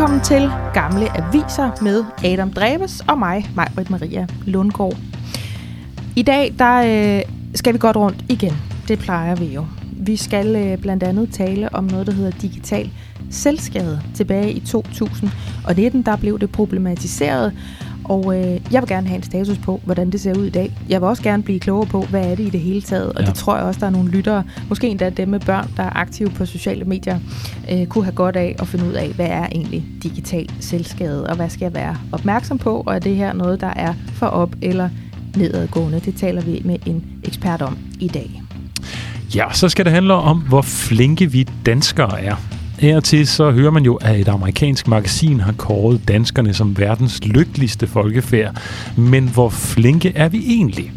Velkommen til Gamle Aviser med Adam Dreves og mig, Majbrit Maria Lundgaard. I dag der øh, skal vi godt rundt igen. Det plejer vi jo. Vi skal øh, blandt andet tale om noget, der hedder digital selvskade tilbage i 2019. Der blev det problematiseret, og øh, jeg vil gerne have en status på, hvordan det ser ud i dag. Jeg vil også gerne blive klogere på, hvad er det i det hele taget. Og ja. det tror jeg også, der er nogle lyttere, måske endda dem med børn, der er aktive på sociale medier, øh, kunne have godt af at finde ud af, hvad er egentlig digital selvskade, og hvad skal jeg være opmærksom på, og er det her noget, der er for op eller nedadgående. Det taler vi med en ekspert om i dag. Ja, så skal det handle om, hvor flinke vi danskere er. Her til så hører man jo, at et amerikansk magasin har kåret danskerne som verdens lykkeligste folkefærd. Men hvor flinke er vi egentlig?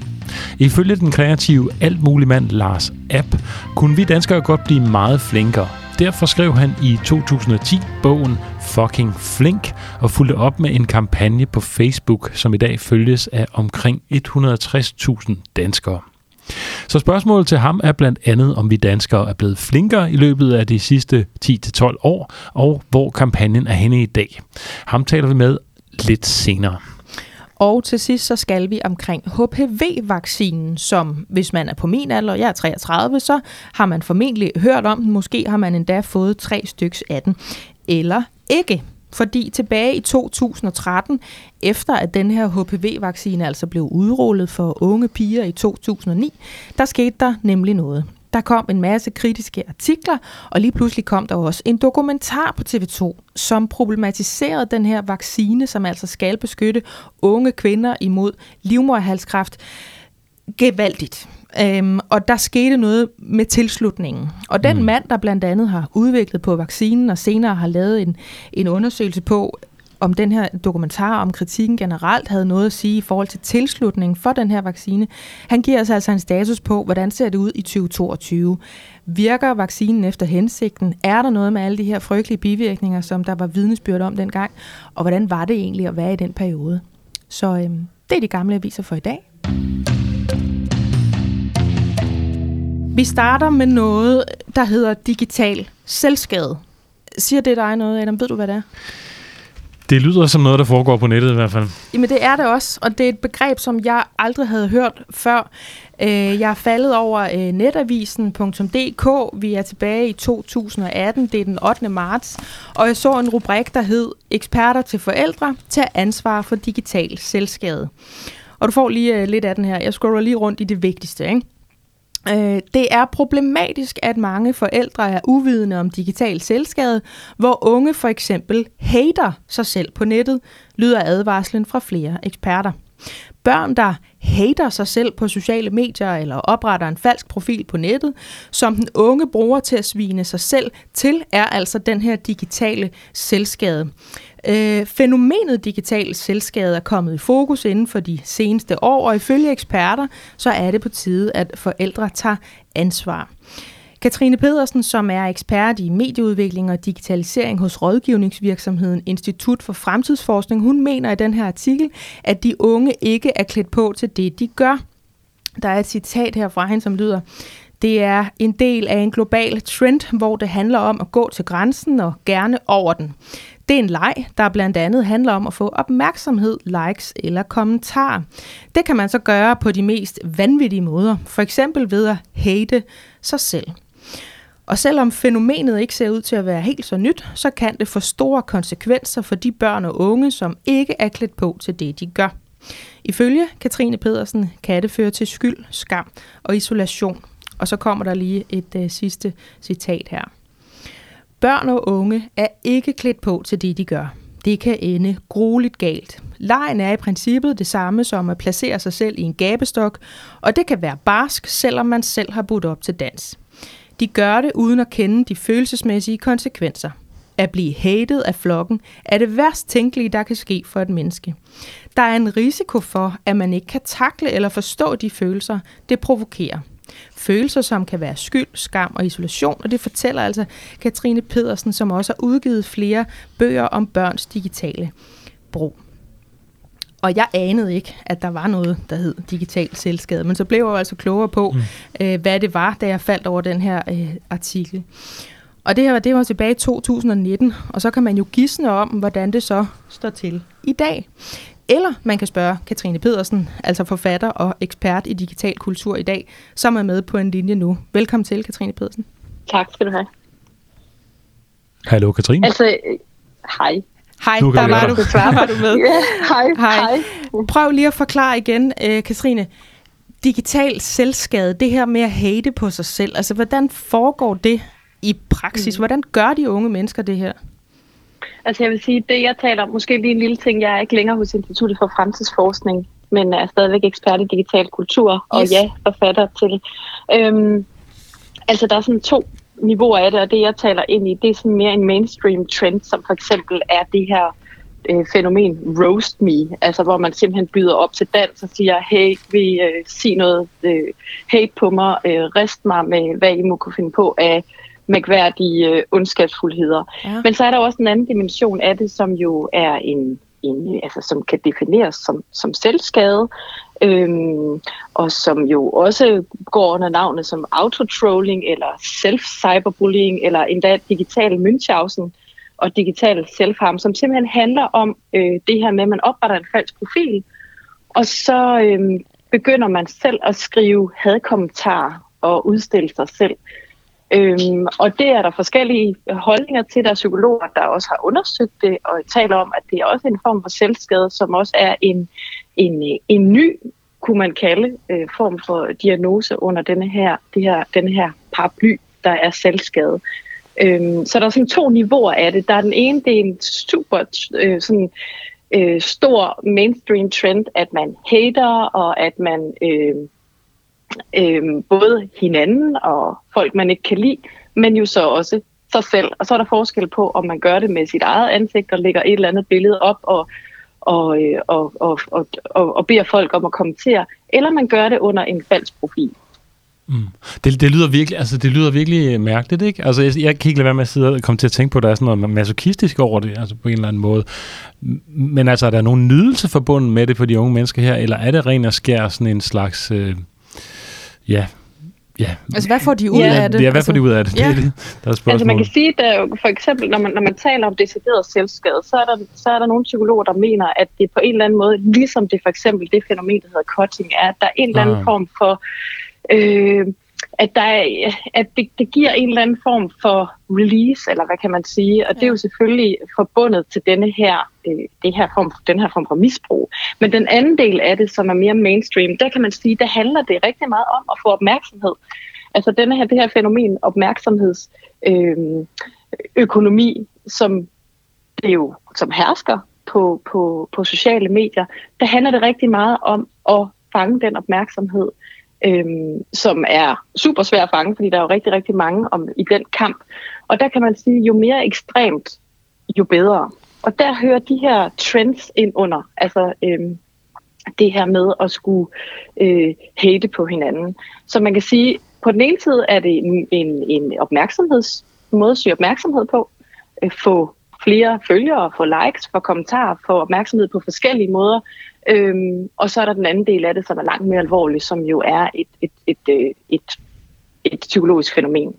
Ifølge den kreative altmuligmand Lars App, kunne vi danskere godt blive meget flinkere. Derfor skrev han i 2010 bogen Fucking Flink og fulgte op med en kampagne på Facebook, som i dag følges af omkring 160.000 danskere. Så spørgsmålet til ham er blandt andet, om vi danskere er blevet flinkere i løbet af de sidste 10-12 år, og hvor kampagnen er henne i dag. Ham taler vi med lidt senere. Og til sidst så skal vi omkring HPV-vaccinen, som hvis man er på min alder, jeg er 33, så har man formentlig hørt om den. Måske har man endda fået tre styks af den. Eller ikke. Fordi tilbage i 2013, efter at den her HPV-vaccine altså blev udrullet for unge piger i 2009, der skete der nemlig noget. Der kom en masse kritiske artikler, og lige pludselig kom der også en dokumentar på TV2, som problematiserede den her vaccine, som altså skal beskytte unge kvinder imod livmoderhalskræft gevaldigt. Øhm, og der skete noget med tilslutningen. Og den mm. mand, der blandt andet har udviklet på vaccinen, og senere har lavet en, en undersøgelse på, om den her dokumentar om kritikken generelt havde noget at sige i forhold til tilslutningen for den her vaccine. Han giver os altså en status på, hvordan ser det ud i 2022. Virker vaccinen efter hensigten? Er der noget med alle de her frygtelige bivirkninger, som der var vidnesbyrd om dengang? Og hvordan var det egentlig at være i den periode? Så øhm, det er de gamle aviser for i dag. Vi starter med noget, der hedder digital selvskade. Siger det dig noget, Adam? Ved du, hvad det er? Det lyder som noget, der foregår på nettet i hvert fald. Jamen det er det også, og det er et begreb, som jeg aldrig havde hørt før. Øh, jeg er faldet over øh, netavisen.dk. Vi er tilbage i 2018, det er den 8. marts, og jeg så en rubrik, der hed Eksperter til forældre til ansvar for digital selvskade. Og du får lige øh, lidt af den her. Jeg scroller lige rundt i det vigtigste, ikke? Øh, det er problematisk, at mange forældre er uvidende om digital selvskade, hvor unge for eksempel hater sig selv på nettet, lyder advarslen fra flere eksperter. Børn, der hater sig selv på sociale medier eller opretter en falsk profil på nettet, som den unge bruger til at svine sig selv til, er altså den her digitale selvskade. Øh, fænomenet digital selvskade er kommet i fokus inden for de seneste år, og ifølge eksperter, så er det på tide, at forældre tager ansvar. Katrine Pedersen, som er ekspert i medieudvikling og digitalisering hos rådgivningsvirksomheden Institut for Fremtidsforskning, hun mener i den her artikel, at de unge ikke er klædt på til det, de gør. Der er et citat her fra hende, som lyder, det er en del af en global trend, hvor det handler om at gå til grænsen og gerne over den. Det er en leg, der blandt andet handler om at få opmærksomhed, likes eller kommentarer. Det kan man så gøre på de mest vanvittige måder, for eksempel ved at hate sig selv. Og selvom fænomenet ikke ser ud til at være helt så nyt, så kan det få store konsekvenser for de børn og unge, som ikke er klædt på til det, de gør. Ifølge Katrine Pedersen kan det føre til skyld, skam og isolation. Og så kommer der lige et uh, sidste citat her. Børn og unge er ikke klædt på til det, de gør. Det kan ende grueligt galt. Lejen er i princippet det samme som at placere sig selv i en gabestok, og det kan være barsk, selvom man selv har budt op til dans. De gør det uden at kende de følelsesmæssige konsekvenser. At blive hated af flokken er det værst tænkelige, der kan ske for et menneske. Der er en risiko for, at man ikke kan takle eller forstå de følelser, det provokerer. Følelser, som kan være skyld, skam og isolation, og det fortæller altså Katrine Pedersen, som også har udgivet flere bøger om børns digitale brug. Og jeg anede ikke, at der var noget, der hed digital selvskade, men så blev jeg altså klogere på, mm. øh, hvad det var, da jeg faldt over den her øh, artikel. Og det her det var tilbage i 2019, og så kan man jo gisne om, hvordan det så står til i dag. Eller man kan spørge Katrine Pedersen, altså forfatter og ekspert i digital kultur i dag, som er med på en linje nu. Velkommen til, Katrine Pedersen. Tak skal du have. Hallo, Katrine. Altså, øh, hej. Hej, der var du. Var du med? ja, hej, hej. hej. Prøv lige at forklare igen, øh, Katrine. Digital selvskade, det her med at hate på sig selv, altså hvordan foregår det i praksis? Mm. Hvordan gør de unge mennesker det her? Altså jeg vil sige, det jeg taler om, måske lige en lille ting, jeg er ikke længere hos Instituttet for Fremtidsforskning, men er stadigvæk ekspert i digital kultur, og yes. ja, forfatter til. Øhm, altså der er sådan to niveauer af det, og det jeg taler ind i, det er sådan mere en mainstream trend, som for eksempel er det her øh, fænomen roast me, altså hvor man simpelthen byder op til dans og siger, hey, vi øh, sige noget øh, hate på mig, øh, rest mig med, hvad I må kunne finde på af mærkværdige øh, ondskabsfuldheder. Ja. Men så er der også en anden dimension af det, som jo er en, en altså, som kan defineres som, som selvskade, øhm, og som jo også går under navnet som autotrolling, eller self-cyberbullying, eller endda digital Münchhausen og digital self-harm, som simpelthen handler om øh, det her med, at man opretter en falsk profil, og så øhm, begynder man selv at skrive hadkommentarer og udstille sig selv. Øhm, og det er der forskellige holdninger til. Der er psykologer, der også har undersøgt det og taler om, at det er også en form for selvskade, som også er en, en, en ny, kunne man kalde, øh, form for diagnose under denne her, det her, denne her paraply, der er selvskade. Øhm, så der er sådan to niveauer af det. Der er den ene, det er en super øh, sådan, øh, stor mainstream trend, at man hater, og at man øh, øh, både hinanden og folk, man ikke kan lide, men jo så også sig selv. Og så er der forskel på, om man gør det med sit eget ansigt og lægger et eller andet billede op og, og, øh, og, og, og, og, og beder folk om at kommentere, eller man gør det under en falsk profil. Mm. Det, det, lyder virkelig, altså, det lyder virkelig øh, mærkeligt, ikke? Altså, jeg, jeg kan ikke lade være med at sidde og komme til at tænke på, at der er sådan noget masochistisk over det, altså på en eller anden måde. Men altså, er der nogen nydelse forbundet med det for de unge mennesker her, eller er det rent at skære sådan en slags, øh, ja, Ja. Altså, hvad får de ud ja. af det? Ja, hvad får de ud af det? Ja. det, det der er altså, man kan sige, at for eksempel, når man, når man taler om decideret selvskade, så er, der, så er der nogle psykologer, der mener, at det på en eller anden måde, ligesom det for eksempel det fænomen, der hedder cutting, er, at der er en eller anden ah. form for øh, at, der er, at det, det giver en eller anden form for release, eller hvad kan man sige, og det er jo selvfølgelig forbundet til denne her, øh, det her form, den her form for misbrug. Men den anden del af det, som er mere mainstream, der kan man sige, der handler det rigtig meget om at få opmærksomhed. Altså denne her, det her fænomen opmærksomhedsøkonomi, øh, som det jo som hersker på, på, på sociale medier, der handler det rigtig meget om at fange den opmærksomhed, øhm, som er super svært at fange, fordi der er jo rigtig, rigtig mange om, i den kamp. Og der kan man sige, jo mere ekstremt, jo bedre. Og der hører de her trends ind under, altså øhm, det her med at skulle øh, hate på hinanden. Så man kan sige, på den ene side er det en, en, en opmærksomheds, måde at søge opmærksomhed på, øh, få flere følgere, få likes, få kommentarer, få opmærksomhed på forskellige måder, Øhm, og så er der den anden del af det, som er langt mere alvorlig, som jo er et, et, et, et, øh, et, et psykologisk fænomen.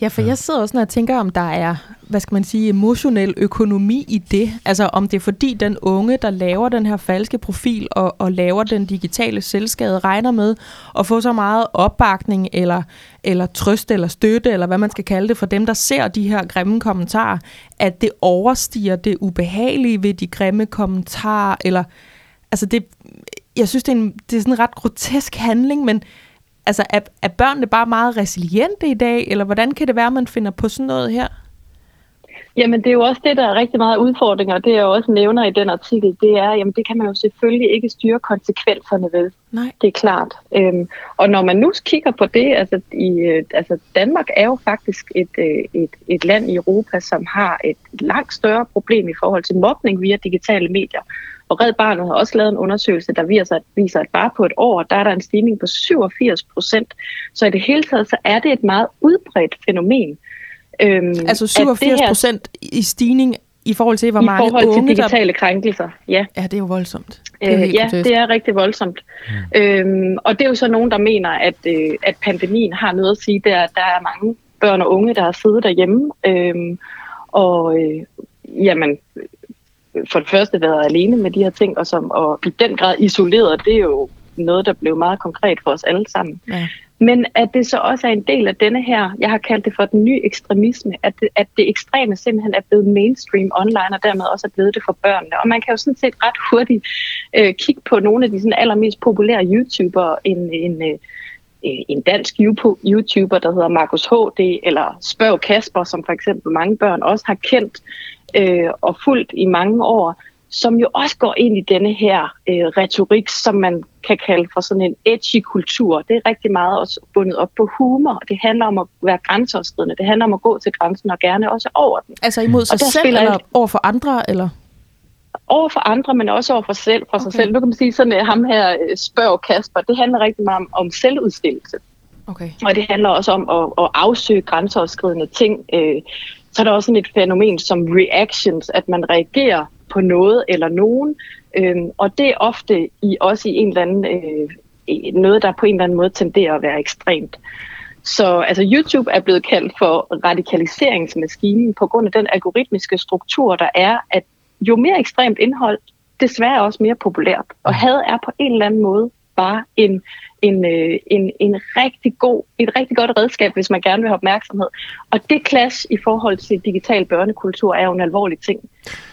Ja, for jeg sidder også og tænker, om der er, hvad skal man sige, emotionel økonomi i det. Altså om det er fordi den unge, der laver den her falske profil og, og laver den digitale selvskade, regner med at få så meget opbakning eller, eller trøst eller støtte, eller hvad man skal kalde det, for dem, der ser de her grimme kommentarer, at det overstiger det ubehagelige ved de grimme kommentarer, eller altså det, jeg synes, det er, en, det er sådan en ret grotesk handling, men altså er, er børnene bare meget resiliente i dag, eller hvordan kan det være, at man finder på sådan noget her? Jamen, det er jo også det, der er rigtig meget udfordringer, og det jeg også nævner i den artikel, det er, jamen det kan man jo selvfølgelig ikke styre konsekvenserne ved. Nej. Det er klart. Øhm, og når man nu kigger på det, altså, i, øh, altså Danmark er jo faktisk et, øh, et, et land i Europa, som har et langt større problem i forhold til mobning via digitale medier. Og Red Barnet har også lavet en undersøgelse, der viser, viser, at bare på et år, der er der en stigning på 87 procent. Så i det hele taget, så er det et meget udbredt fænomen. Øhm, altså 87 procent i stigning i forhold til, hvor I mange unge, I forhold til digitale der... krænkelser, ja. Ja, det er jo voldsomt. Det er øh, ja, det er rigtig voldsomt. Mm. Øhm, og det er jo så nogen, der mener, at, øh, at pandemien har noget at sige. Der, der er mange børn og unge, der har siddet derhjemme. Øhm, og øh, jamen, for det første været alene med de her ting, og, som, og i den grad isoleret, det er jo noget, der blev meget konkret for os alle sammen. Ja. Men at det så også er en del af denne her, jeg har kaldt det for den nye ekstremisme, at det, at det ekstreme simpelthen er blevet mainstream online, og dermed også er blevet det for børnene. Og man kan jo sådan set ret hurtigt øh, kigge på nogle af de sådan allermest populære YouTubere, en, en, øh, en dansk YouTuber, der hedder Markus HD, eller Spørg Kasper, som for eksempel mange børn også har kendt øh, og fulgt i mange år, som jo også går ind i denne her øh, retorik, som man kan kalde for sådan en edgy kultur. Det er rigtig meget også bundet op på humor. Det handler om at være grænseoverskridende. Det handler om at gå til grænsen og gerne også over den. Altså imod sig selv eller et... over for andre? Eller? Over for andre, men også over for, selv, for okay. sig selv. Nu kan man sige sådan, at ham her øh, spørger Kasper, det handler rigtig meget om, om selvudstillelse. Okay. Og det handler også om at, at afsøge grænseoverskridende ting. Øh, så er der også sådan et fænomen som reactions, at man reagerer på noget eller nogen. øh, og det er ofte i, også i en eller anden, øh, noget, der på en eller anden måde tenderer at være ekstremt. Så altså, YouTube er blevet kaldt for radikaliseringsmaskinen på grund af den algoritmiske struktur, der er, at jo mere ekstremt indhold, desværre også mere populært. Og had er på en eller anden måde bare en, en, øh, en, en rigtig god, et rigtig godt redskab, hvis man gerne vil have opmærksomhed. Og det clash i forhold til digital børnekultur er jo en alvorlig ting.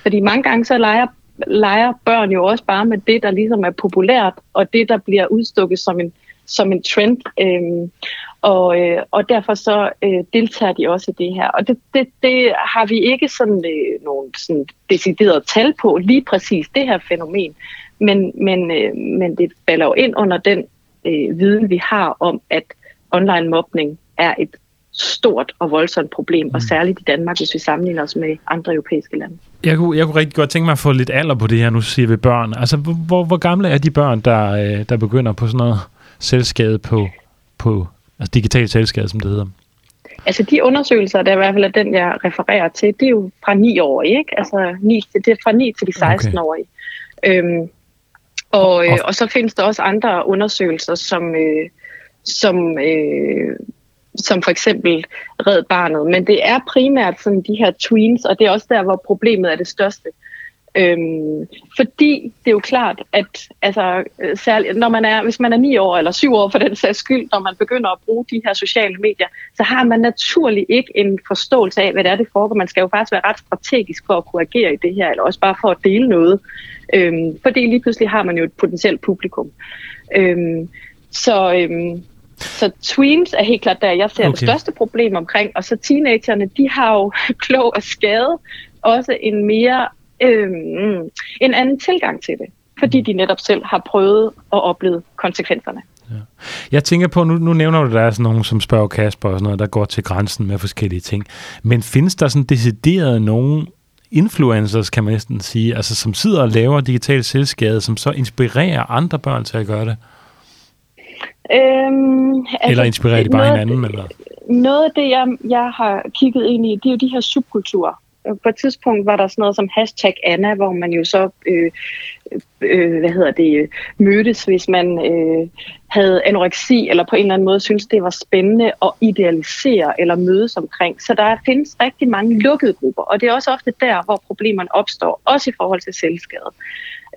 Fordi mange gange så leger, leger børn jo også bare med det, der ligesom er populært, og det, der bliver udstukket som en, som en trend. Øhm, og, øh, og derfor så øh, deltager de også i det her. Og det, det, det har vi ikke sådan øh, nogle sådan decideret tal på, lige præcis det her fænomen. Men, men, øh, men det falder jo ind under den øh, viden, vi har om, at online mobning er et stort og voldsomt problem, mm. og særligt i Danmark, hvis vi sammenligner os med andre europæiske lande. Jeg kunne, jeg kunne rigtig godt tænke mig at få lidt alder på det her, nu siger vi børn. Altså, hvor, hvor gamle er de børn, der, øh, der begynder på sådan noget selvskade på, på altså digital selvskade, som det hedder? Altså de undersøgelser, der i hvert fald er den, jeg refererer til, det er jo fra 9 år, ikke? Altså 9, det er fra 9 til de 16 okay. år. Øhm, og, øh, og så findes der også andre undersøgelser, som, øh, som, øh, som for eksempel Red Barnet. Men det er primært sådan de her tweens, og det er også der, hvor problemet er det største. Øhm, fordi det er jo klart, at altså, særligt, når man er, hvis man er 9 år eller 7 år for den sags skyld, når man begynder at bruge de her sociale medier, så har man naturligt ikke en forståelse af, hvad det er, det foregår. Man skal jo faktisk være ret strategisk for at kunne agere i det her, eller også bare for at dele noget. Øhm, fordi lige pludselig har man jo et potentielt publikum. Øhm, så, øhm, så tweens er helt klart der, jeg ser okay. det største problem omkring, og så teenagerne, de har jo klog af skade også en mere øhm, en anden tilgang til det, fordi de netop selv har prøvet og oplevet konsekvenserne. Ja. Jeg tænker på, nu, nu nævner du, at der er sådan nogen, som spørger Kasper og sådan noget, der går til grænsen med forskellige ting. Men findes der sådan decideret nogen influencers, kan man næsten sige, altså som sidder og laver digital selvskade, som så inspirerer andre børn til at gøre det? Øhm, altså, eller inspirerer de bare noget, hinanden? Eller? Noget af det, jeg, jeg har kigget ind i, det er jo de her subkulturer. På et tidspunkt var der sådan noget som hashtag Anna, hvor man jo så øh, øh, hvad hedder det, mødtes, hvis man øh, havde anoreksi, eller på en eller anden måde synes det var spændende at idealisere eller mødes omkring. Så der findes rigtig mange lukkede grupper, og det er også ofte der, hvor problemerne opstår, også i forhold til selvskade.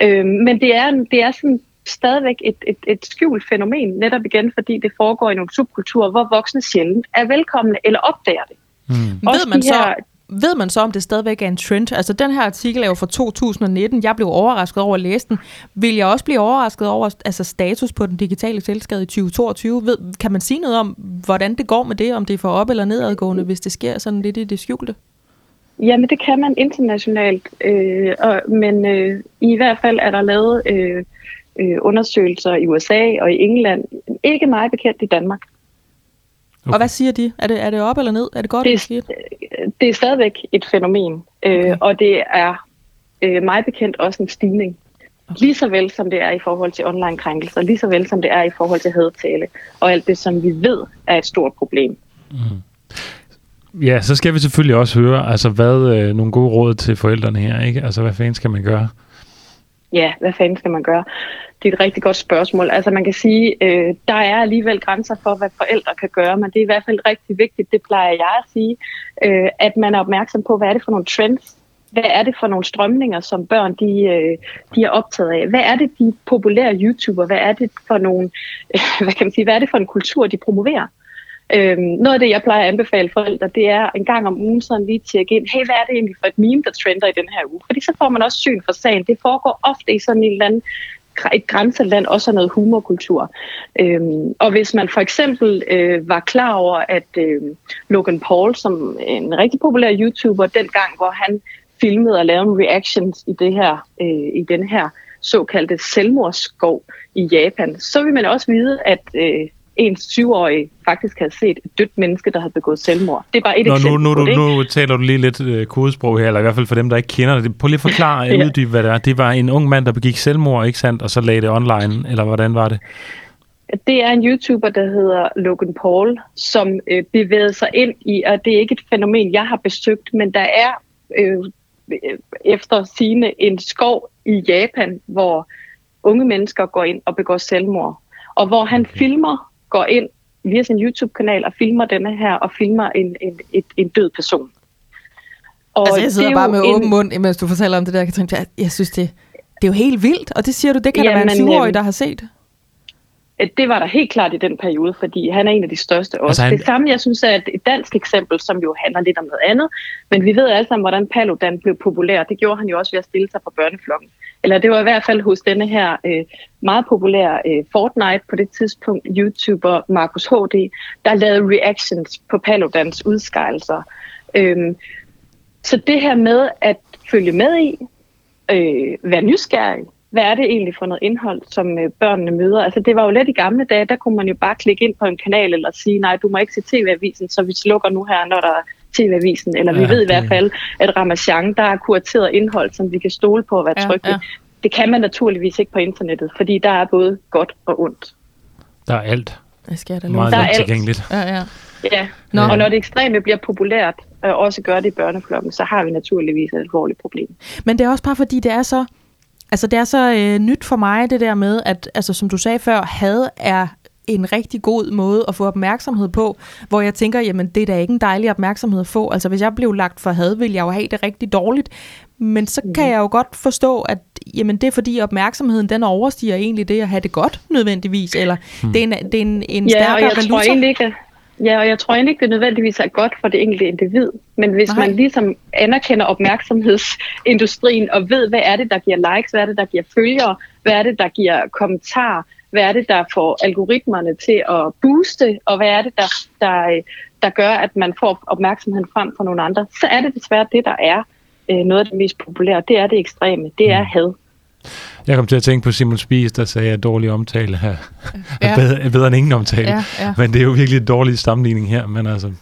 Øh, men det er, det er sådan stadigvæk et, et, et skjult fænomen, netop igen, fordi det foregår i nogle subkulturer, hvor voksne sjældent er velkomne eller opdager det. Mm. Ved man så, ved man så, om det stadigvæk er en trend? Altså, den her artikel er jo fra 2019. Jeg blev overrasket over at læse den. Vil jeg også blive overrasket over altså, status på den digitale selvskade i 2022? Ved, kan man sige noget om, hvordan det går med det? Om det er for op- eller nedadgående, hvis det sker sådan lidt i det skjulte? Jamen, det kan man internationalt. Øh, og, men øh, i hvert fald er der lavet øh, øh, undersøgelser i USA og i England. Ikke meget bekendt i Danmark. Okay. Og hvad siger de? Er det, er det op eller ned? Er det godt det, eller skidt? Det er stadigvæk et fænomen, øh, okay. øh, og det er øh, meget bekendt også en stigning. Okay. Lige så vel som det er i forhold til online krænkelser, lige så vel som det er i forhold til hadtale, og alt det, som vi ved er et stort problem. Mm. Ja, så skal vi selvfølgelig også høre, altså hvad øh, nogle gode råd til forældrene her, ikke? Altså hvad fanden skal man gøre? Ja, hvad fanden skal man gøre? Det er et rigtig godt spørgsmål. Altså man kan sige, øh, der er alligevel grænser for, hvad forældre kan gøre, men det er i hvert fald rigtig vigtigt, det plejer jeg at sige, øh, at man er opmærksom på, hvad er det for nogle trends, hvad er det for nogle strømninger, som børn de, øh, de er optaget af? Hvad er det, de populære YouTuber, hvad er det for nogle, hvad kan man sige, hvad er det for en kultur, de promoverer? Øhm, noget af det, jeg plejer at anbefale forældre, det er en gang om ugen sådan lige tjekke ind, hey, hvad er det egentlig for et meme, der trender i den her uge? Fordi så får man også syn for sagen. Det foregår ofte i sådan en eller anden et grænseland også noget humorkultur. Øhm, og hvis man for eksempel øh, var klar over, at øh, Logan Paul, som en rigtig populær YouTuber, dengang, hvor han filmede og lavede reactions i, det her, øh, i den her såkaldte selvmordsskov i Japan, så vil man også vide, at øh, ens 20-årige faktisk havde set et dødt menneske, der havde begået selvmord. Det er bare et Nå, eksempel nu, nu, på det. Nu taler du lige lidt øh, kodesprog her, eller i hvert fald for dem, der ikke kender det. Prøv lige at forklare, ja. uddybe, hvad det er. Det var en ung mand, der begik selvmord, ikke sandt? Og så lagde det online, eller hvordan var det? Det er en YouTuber, der hedder Logan Paul, som øh, bevægede sig ind i, og det er ikke et fænomen, jeg har besøgt, men der er øh, efter sine en skov i Japan, hvor unge mennesker går ind og begår selvmord. Og hvor han filmer går ind via sin YouTube-kanal og filmer denne her, og filmer en, en, en, en død person. Og altså, jeg sidder bare med en... åben mund, mens du fortæller om det der, Katrin. Jeg, jeg synes, det, det er jo helt vildt, og det siger du, det kan Jamen, der være en 7-årig, øhm, der har set. Det var der helt klart i den periode, fordi han er en af de største også. Altså, han... Det samme, jeg synes, er et dansk eksempel, som jo handler lidt om noget andet, men vi ved alle sammen, hvordan Paludan blev populær. Det gjorde han jo også ved at stille sig på børneflokken. Eller det var i hvert fald hos denne her øh, meget populære øh, Fortnite på det tidspunkt, YouTuber Markus HD, der lavede reactions på Paludans udskejelser. Øhm, så det her med at følge med i, øh, være nysgerrig, hvad er det egentlig for noget indhold, som øh, børnene møder? Altså det var jo lidt i gamle dage, der kunne man jo bare klikke ind på en kanal eller sige, nej, du må ikke se TV-avisen, så vi slukker nu her, når der er TV-avisen. Eller ja, vi ved i hvert fald, at Ramachan, der er kurateret indhold, som vi kan stole på at være trygge ja, ja. Det kan man naturligvis ikke på internettet, fordi der er både godt og ondt. Der er alt. Det skal der Meget der er tilgængeligt. Ja, ja. Ja, Nå. og når det ekstreme bliver populært, og også gør det i børneflokken, så har vi naturligvis et alvorligt problem. Men det er også bare fordi, det er så Altså det er så øh, nyt for mig det der med, at altså, som du sagde før, had er en rigtig god måde at få opmærksomhed på, hvor jeg tænker, jamen det er da ikke en dejlig opmærksomhed at få. Altså hvis jeg blev lagt for had, ville jeg jo have det rigtig dårligt. Men så kan mm. jeg jo godt forstå, at jamen, det er fordi opmærksomheden den overstiger egentlig det at have det godt nødvendigvis, eller hmm. det er en, det er en, en ja, stærkere og jeg valuta. tror egentlig ikke, Ja, og jeg tror egentlig ikke, det nødvendigvis er godt for det enkelte individ. Men hvis Nej. man ligesom anerkender opmærksomhedsindustrien og ved, hvad er det, der giver likes, hvad er det, der giver følgere, hvad er det, der giver kommentarer, hvad er det, der får algoritmerne til at booste, og hvad er det, der, der, der gør, at man får opmærksomheden frem for nogle andre, så er det desværre det, der er øh, noget af det mest populære. Det er det ekstreme. Det er mm. had. Jeg kom til at tænke på Simon Spies, der sagde, at dårlig omtale her ja. er bedre, bedre end ingen omtale. Ja, ja. Men det er jo virkelig en dårlig sammenligning her. Men altså,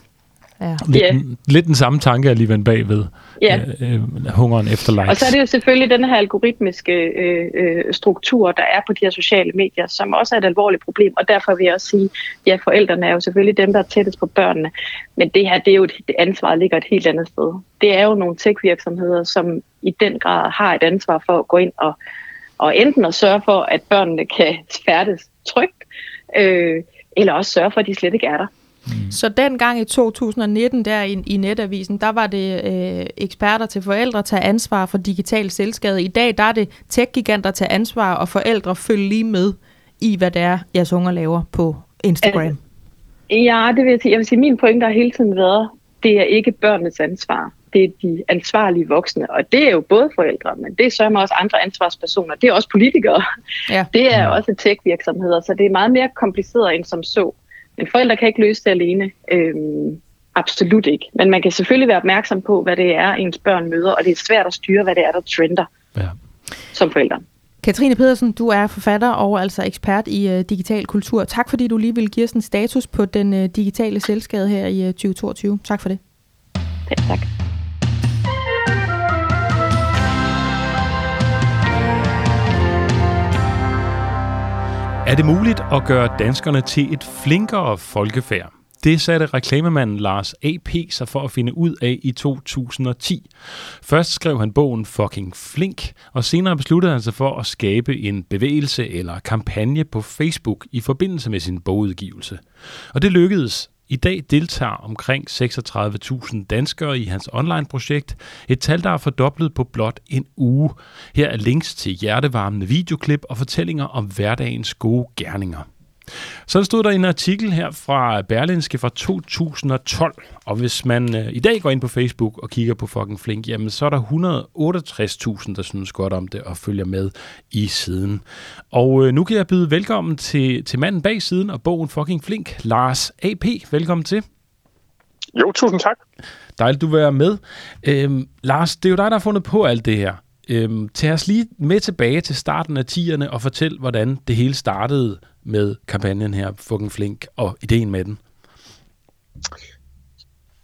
Ja. Lidt, yeah. lidt den samme tanke alligevel bagved yeah. øh, øh, hungeren efter likes. Og så er det jo selvfølgelig den her algoritmiske øh, øh, struktur, der er på de her sociale medier, som også er et alvorligt problem, og derfor vil jeg også sige, ja, forældrene er jo selvfølgelig dem, der er tættest på børnene, men det her, det er jo et, det ansvar ligger et helt andet sted. Det er jo nogle tech-virksomheder, som i den grad har et ansvar for at gå ind og, og enten at sørge for, at børnene kan færdes trygt, øh, eller også sørge for, at de slet ikke er der. Mm. Så dengang i 2019, der i, i netavisen, der var det øh, eksperter til forældre tage ansvar for digital selvskade. I dag, der er det tech-giganter tage ansvar, og forældre følge lige med i, hvad det er, jeres unger laver på Instagram. Ja, det vil jeg sige. Jeg vil sige, min pointe har hele tiden været, det er ikke børnenes ansvar. Det er de ansvarlige voksne, og det er jo både forældre, men det sørger også andre ansvarspersoner. Det er også politikere. Ja. Det er også tech-virksomheder, så det er meget mere kompliceret end som så. Men forældre kan ikke løse det alene. Øhm, absolut ikke. Men man kan selvfølgelig være opmærksom på, hvad det er, ens børn møder, og det er svært at styre, hvad det er, der trender ja. som forældre. Katrine Pedersen, du er forfatter og altså ekspert i uh, digital kultur. Tak fordi du lige vil give os en status på den uh, digitale selvskade her i uh, 2022. Tak for det. Ja, tak. Er det muligt at gøre danskerne til et flinkere folkefærd? Det satte reklamemanden Lars A.P. sig for at finde ud af i 2010. Først skrev han bogen Fucking Flink, og senere besluttede han sig for at skabe en bevægelse eller kampagne på Facebook i forbindelse med sin bogudgivelse. Og det lykkedes. I dag deltager omkring 36.000 danskere i hans online-projekt. Et tal, der er fordoblet på blot en uge. Her er links til hjertevarmende videoklip og fortællinger om hverdagens gode gerninger. Så stod der en artikel her fra Berlinske fra 2012, og hvis man øh, i dag går ind på Facebook og kigger på fucking Flink, jamen så er der 168.000, der synes godt om det og følger med i siden. Og øh, nu kan jeg byde velkommen til, til manden bag siden og bogen Fucking Flink, Lars A.P. Velkommen til. Jo, tusind tak. Dejligt, du vil med. Øhm, Lars, det er jo dig, der har fundet på alt det her. Øhm, tag os lige med tilbage til starten af 10'erne og fortæl, hvordan det hele startede med kampagnen her, Fucking Flink, og ideen med den.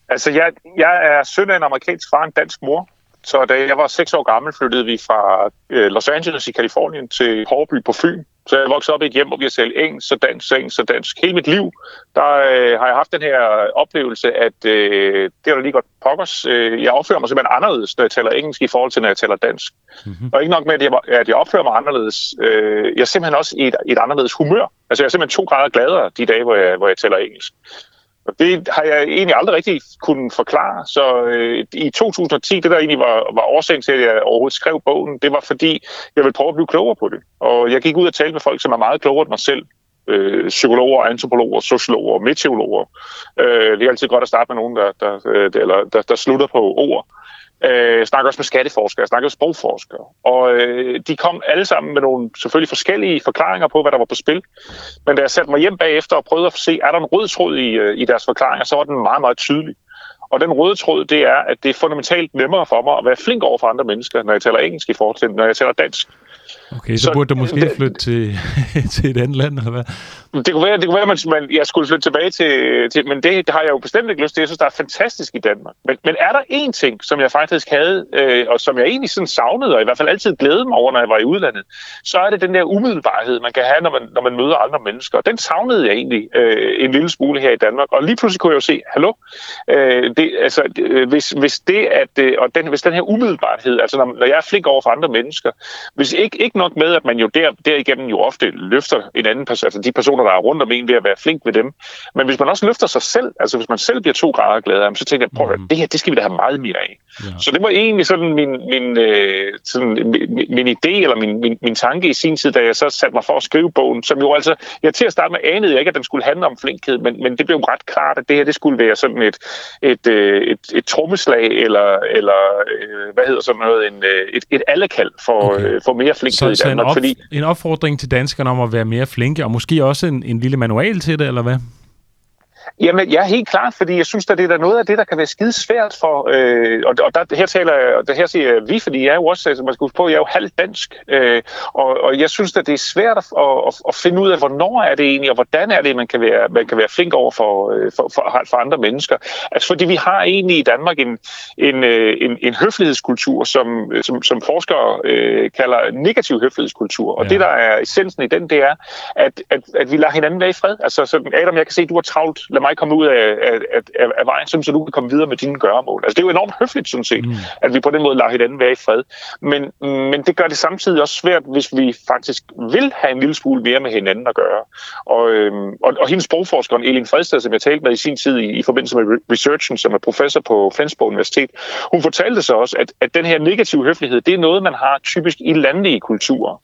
Altså, jeg, jeg er søn af en amerikansk far en dansk mor. Så da jeg var seks år gammel, flyttede vi fra øh, Los Angeles i Kalifornien til Hårby på Fyn. Så jeg voksede op i et hjem, hvor vi har talt engelsk, så dansk, engelsk, så dansk. Hele mit liv, der øh, har jeg haft den her oplevelse, at øh, det er da lige godt pokkers. Øh, jeg opfører mig simpelthen anderledes, når jeg taler engelsk, i forhold til, når jeg taler dansk. Mm-hmm. Og ikke nok med, at jeg, at jeg opfører mig anderledes. Øh, jeg er simpelthen også i et, et anderledes humør. Altså, jeg er simpelthen to grader gladere de dage, hvor jeg, hvor jeg taler engelsk. Og det har jeg egentlig aldrig rigtig kunnet forklare. Så øh, i 2010, det der egentlig var, var årsagen til, at jeg overhovedet skrev bogen, det var fordi, jeg ville prøve at blive klogere på det. Og jeg gik ud og talte med folk, som er meget klogere end mig selv. Øh, psykologer, antropologer, sociologer, meteorologer. Øh, det er altid godt at starte med nogen, der, der, øh, der, eller, der, der slutter på ord. Øh, jeg snakker også med skatteforskere, jeg snakker med sprogforskere. Og øh, de kom alle sammen med nogle selvfølgelig forskellige forklaringer på, hvad der var på spil. Men da jeg satte mig hjem bagefter og prøvede at se, er der en rød tråd i, øh, i deres forklaringer, så var den meget, meget tydelig. Og den røde tråd, det er, at det er fundamentalt nemmere for mig at være flink over for andre mennesker, når jeg taler engelsk i forhold til, når jeg taler dansk. Okay, så, så burde du måske det, flytte til, til et andet land, eller hvad? Det kunne være, det kunne være at man, jeg skulle flytte tilbage til, til men det, har jeg jo bestemt ikke lyst til. Jeg synes, der er fantastisk i Danmark. Men, men er der én ting, som jeg faktisk havde, øh, og som jeg egentlig sådan savnede, og i hvert fald altid glædede mig over, når jeg var i udlandet, så er det den der umiddelbarhed, man kan have, når man, når man møder andre mennesker. Den savnede jeg egentlig øh, en lille smule her i Danmark. Og lige pludselig kunne jeg jo se, hallo, øh, det, altså, øh, hvis, hvis det at, øh, og den, hvis den her umiddelbarhed, altså når, når jeg er flink over for andre mennesker, hvis ikke, ikke nok med, at man jo der, derigennem jo ofte løfter en anden person, altså de personer, der er rundt om en ved at være flink ved dem. Men hvis man også løfter sig selv, altså hvis man selv bliver to grader gladere, så tænker jeg, prøv at mm. det her, det skal vi da have meget mere af. Ja. Så det var egentlig sådan min, min, øh, sådan, min, min idé, eller min, min, min tanke i sin tid, da jeg så satte mig for at skrive bogen, som jo altså, jeg til at starte med anede jeg ikke, at den skulle handle om flinkhed, men, men det blev ret klart, at det her, det skulle være sådan et, et, øh, et, et trommeslag, eller, eller øh, hvad hedder sådan noget, en, et, et allekald for, okay. for mere flinkhed så. Så en, op, fordi, en opfordring til danskerne om at være mere flinke, og måske også en, en lille manual til det, eller hvad? Jamen, ja, helt klart, fordi jeg synes, at det er noget af det, der kan være skide svært for, øh, og, og der, her taler jeg, der her siger jeg vi, fordi jeg er jo også, altså, man skal huske på, jeg er jo halvt dansk, øh, og, og jeg synes, at det er svært at, at, at finde ud af, hvornår er det egentlig, og hvordan er det, man kan være, man kan være flink over for, øh, for, for, for andre mennesker. Altså, fordi vi har egentlig i Danmark en, en, øh, en, en høflighedskultur, som, som, som forskere øh, kalder negativ høflighedskultur, og ja. det, der er essensen i den, det er, at, at, at vi lader hinanden være i fred. Altså, sådan, Adam, jeg kan se, at du har travlt, lad mig komme ud af, af, af, af vejen, så du kan komme videre med dine gøremål. Altså, det er jo enormt høfligt, sådan set, mm. at vi på den måde lader hinanden være i fred. Men, men det gør det samtidig også svært, hvis vi faktisk vil have en lille smule mere med hinanden at gøre. Og, øhm, og, og hendes sprogforskeren, Elin Fredsted, som jeg talte med i sin tid i, i forbindelse med researchen, som er professor på Flensborg Universitet, hun fortalte så også, at, at den her negative høflighed, det er noget, man har typisk i landlige kulturer.